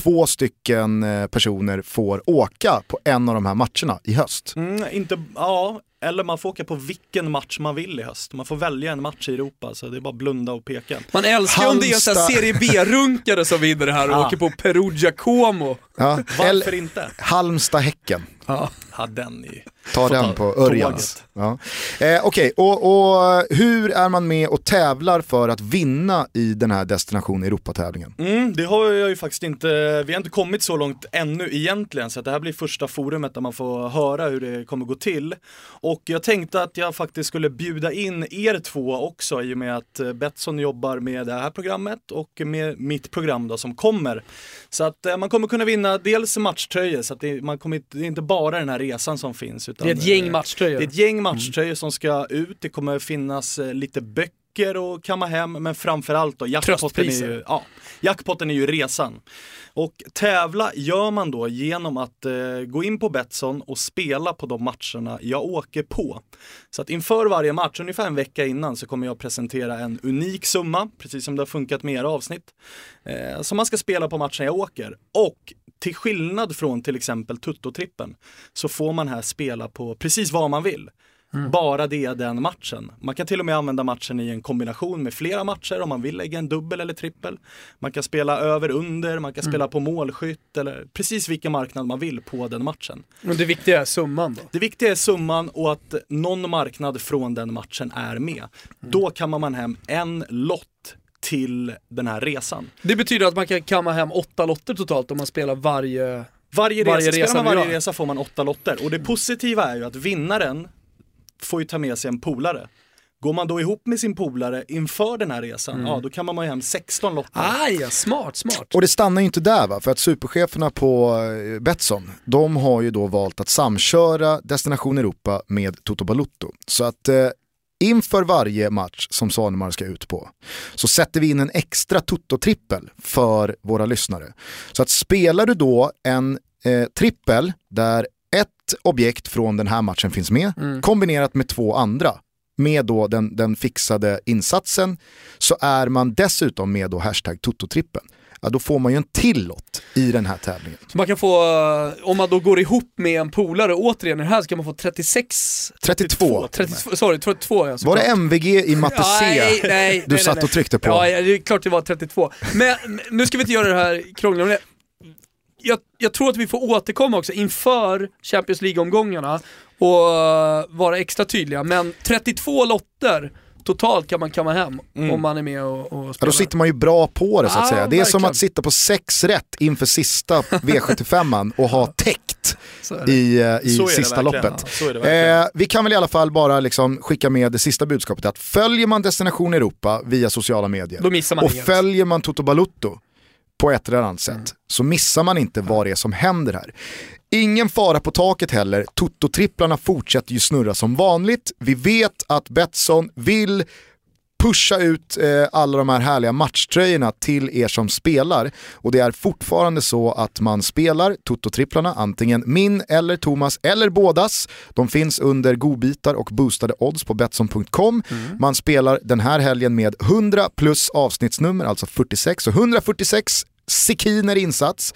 två stycken eh, personer får åka på en av de här matcherna i höst. Mm, inte, ja, eller man får åka på vilken match man vill i höst. Man får välja en match i Europa, så det är bara blunda och peka. Man älskar ju om det är Halmstad. serie B-runkare som vinner det här och Ah. åker på Perugia Como. Ja. Varför Eller inte? Halmstad-Häcken. Ja. Ja, den är. Ta den på. Örjans. Ja. Eh, Okej, och, och hur är man med och tävlar för att vinna i den här Destination Europa-tävlingen? Mm, det har jag ju faktiskt inte, vi har inte kommit så långt ännu egentligen så det här blir första forumet där man får höra hur det kommer gå till. Och jag tänkte att jag faktiskt skulle bjuda in er två också i och med att Betsson jobbar med det här programmet och med mitt program då som kommer. Så att eh, man kommer kunna vinna dels matchtröjor så att det, man kommer, det är inte bara den här resan som finns. Utan, Det är ett gäng eh, matchtröjor. det är ett gäng matchtröjor som ska ut, det kommer finnas eh, lite böcker att kamma hem, men framförallt då jackpotten är, ju, ja, jackpotten är ju resan. Och tävla gör man då genom att eh, gå in på Betsson och spela på de matcherna jag åker på. Så att inför varje match, ungefär en vecka innan, så kommer jag presentera en unik summa, precis som det har funkat med era avsnitt, eh, som man ska spela på matchen jag åker. Och till skillnad från till exempel Tutto-trippen så får man här spela på precis vad man vill. Bara det den matchen. Man kan till och med använda matchen i en kombination med flera matcher om man vill lägga en dubbel eller trippel. Man kan spela över under, man kan spela på målskytt eller precis vilken marknad man vill på den matchen. Men det viktiga är summan då. Det viktiga är summan och att någon marknad från den matchen är med. Då kammar man hem en lott till den här resan. Det betyder att man kan kamma hem åtta lotter totalt om man spelar varje... Varje resa, Varje spelar resa man vi varje resa får man åtta lotter och det positiva är ju att vinnaren får ju ta med sig en polare. Går man då ihop med sin polare inför den här resan, ja då kan man ha hem 16 lotter. Aj, ja, smart, smart. Och det stannar ju inte där va, för att supercheferna på eh, Betsson, de har ju då valt att samköra Destination Europa med Toto Balutto. Så att eh, inför varje match som Svanemar ska ut på så sätter vi in en extra Toto-trippel för våra lyssnare. Så att spelar du då en eh, trippel där ett objekt från den här matchen finns med, kombinerat med två andra, med då den, den fixade insatsen, så är man dessutom med då hashtag Toto-trippeln. Ja, då får man ju en till lott i den här tävlingen. Så man kan få, eh, om man då går ihop med en polare, återigen i det här så kan man få 36, 32. 32 sorry 32 ja Var det MVG i matte C Nej, nej, du nej, satt och tryckte på? Ja, det är klart det var 32. Men nu ska vi inte göra det här krångligare. Jag, jag tror att vi får återkomma också inför Champions League-omgångarna och eh, vara extra tydliga. Men 32 lotter totalt kan man kamma hem om man är med och, och Ja, spelar. då sitter man ju bra på det så att Ja, säga. Det är som verkligen. att sitta på sex rätt inför sista <laughs> V75 och ha täckt i, eh, i sista loppet. Ja. Eh, vi kan väl i alla fall bara liksom skicka med det sista budskapet att följer man Destination Europa via sociala medier Då missar man och inget. följer man Toto Balutto på ett eller annat sätt Mm. så missar man inte vad det är som händer här. Ingen fara på taket heller, Toto-tripplarna fortsätter ju snurra som vanligt. Vi vet att Betsson vill pusha ut eh, alla de här härliga matchtröjorna till er som spelar. Och det är fortfarande så att man spelar Toto-tripplarna, antingen min eller Thomas eller bådas. De finns under godbitar och boostade odds på Betsson.com. Man spelar den här helgen med 100 plus avsnittsnummer, alltså 46. Så 146 sekiner insats.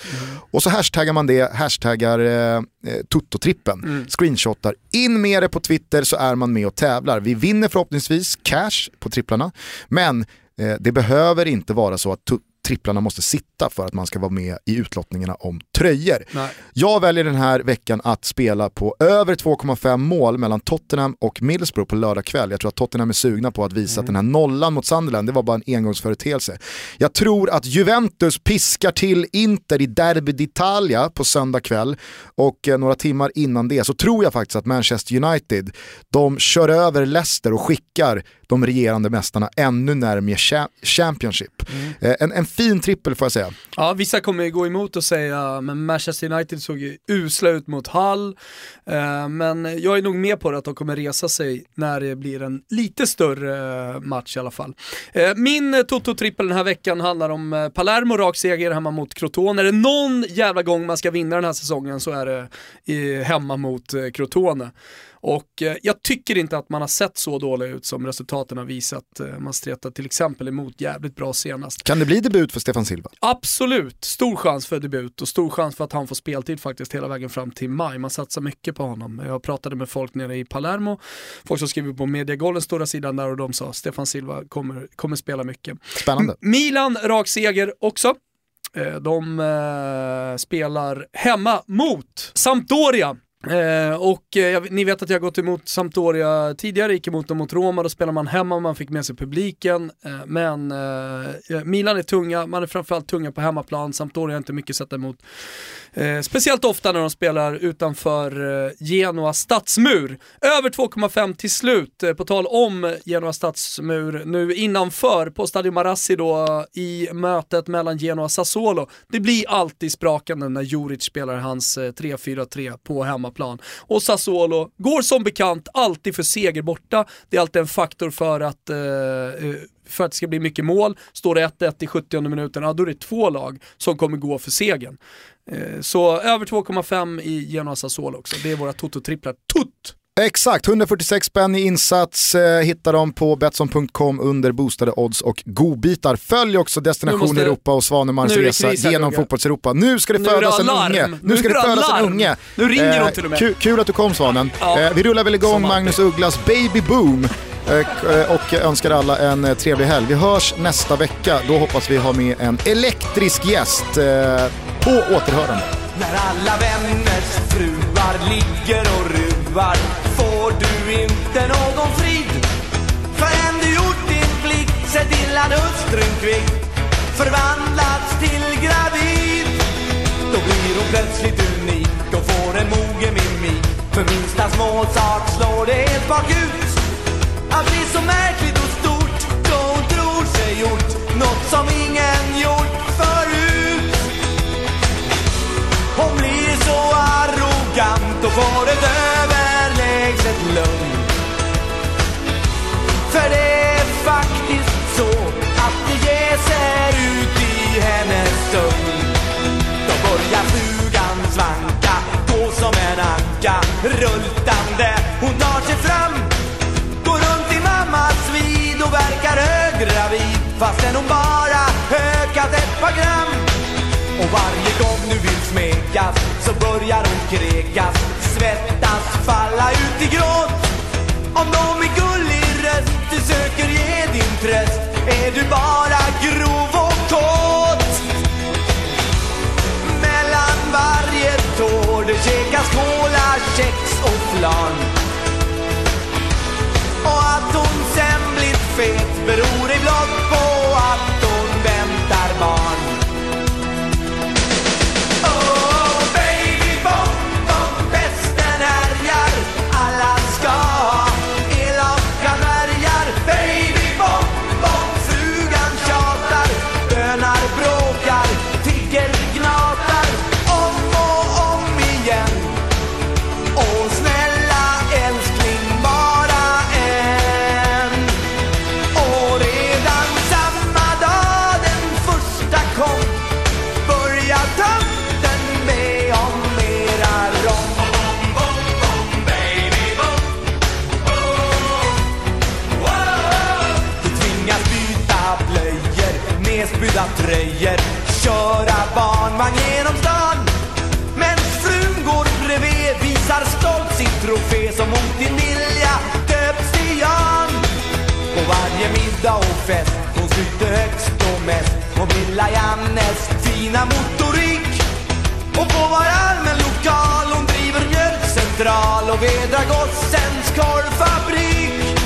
Och så hashtaggar man det, hashtaggar eh, eh, Toto-trippen, screenshotar. In med det på Twitter så är man med och tävlar. Vi vinner förhoppningsvis cash på tripplarna, men eh, det behöver inte vara så att tripplarna måste sitta för att man ska vara med i utlottningarna om tröjor. Nej. Jag väljer den här veckan att spela på över 2,5 mål mellan Tottenham och Middlesbrough på lördag kväll. Jag tror att Tottenham är sugna på att visa att den här nollan mot Sunderland, det var bara en engångsföreteelse. Jag tror att Juventus piskar till Inter i Derby d'Italia på söndag kväll och eh, några timmar innan det så tror jag faktiskt att Manchester United, de kör över Leicester och skickar de regerande mästarna ännu närmare cha- Championship. Eh, En, en fin trippel får jag säga. Ja, vissa kommer gå emot och säga, men Manchester United såg ju usla ut mot Hull. Eh, men jag är nog med på det att de kommer resa sig när det blir en lite större eh, match i alla fall. Min Toto-trippel den här veckan handlar om Palermo, rak seger hemma mot Crotone. Är det någon jävla gång man ska vinna den här säsongen så är det hemma mot Crotone. Och eh, jag tycker inte att man har sett så dålig ut som resultaten har visat. Eh, man stretade till exempel emot jävligt bra senast. Kan det bli debut för Stefan Silva? Absolut, stor chans för debut och stor chans för att han får speltid faktiskt hela vägen fram till maj. Man satsar mycket på honom. Jag pratade med folk nere i Palermo, folk som skriver på Mediagolens stora sidan där och de sa Stefan Silva kommer, kommer spela mycket. Spännande. Milan, rak seger också. Eh, De eh, spelar hemma mot Sampdoria. Eh, och eh, ni vet att jag har gått emot Sampdoria tidigare, gick emot dem mot Roma, då spelar man hemma, man fick med sig publiken. Eh, men eh, Milan är tunga, man är framförallt tunga på hemmaplan, Sampdoria har inte mycket att sätta emot. Eh, speciellt ofta när de spelar utanför eh, Genoa stadsmur. Över 2,5 till slut, eh, på tal om Genoa stadsmur, nu innanför på Stadio Marassi då i mötet mellan Genoa och Sassuolo. Det blir alltid sprakande när Juric spelar hans eh, 3-4-3 på hemmaplan. Och Sassuolo går som bekant alltid för seger borta. Det är alltid en faktor för att eh, eh, för att det ska bli mycket mål. Står det 1-1 i 70 minuten, ja då är det två lag som kommer gå för segern. Eh, Så över 2,5 i Genoa Sassuolo också. Det är våra Toto-tripplar. Tutt! Exakt, 146 spänn i insats eh, hittar de på Betsson.com under boostade odds och godbitar. Följ också Destination måste- Europa och det resa genom fotbolls-Europa. Nu ska det Nu födas en unge. Nu Nu ska det födas en unge. Nu ringer de till och med. Kul, kul att du kom Svanen. Ja. Eh, vi rullar väl igång. Magnus Ugglas Baby Boom eh, och önskar alla en eh, trevlig helg. Vi hörs nästa vecka. Då hoppas vi ha med en elektrisk gäst. Eh, På återhörande. När alla vänners fruar ligger och ruvar får du inte någon frid? Förrän du gjort din plikt, se till att hustrun kvickt förvandlats till gravid. Då blir hon plötsligt unik och får en mogen mimik. För minsta småsak slår det helt bakut. Att bli så märkligt och stort då hon tror sig gjort något som ingen gjort förut. Hon blir så arrogant och får ett ett lugn. För det är faktiskt så att det jäser ut i hennes sömn Då börjar flugan svanka, gå som en anka Rultande, hon tar sig fram Går runt i mammas vid och verkar höggravid Fastän hon bara ökat ett par gram. Och varje gång du vill smekas så börjar hon krekas Svettas, falla ut i gråt. Om de med gullig röst du söker ge din tröst. Är du bara grov och kåt? Mellan varje tår det käkas cola, kex och flan. Och att hon sen blir fet beror ej blott på att hon väntar barn. middag och fest. Hon tyckte högst och mest om lilla Jannes fina motorik. Och på var arm lokal, hon driver mjölkcentral och vedrar gossens korvfabrik.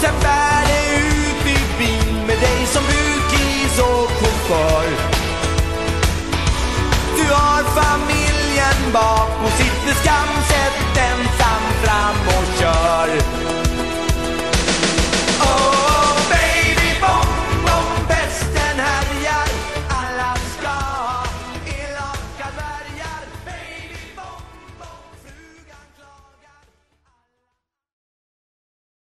Sen bär det ut i bil med dig som bukis och chaufför. Du har familjen bak, hon sitter skamset ensam fram och kör.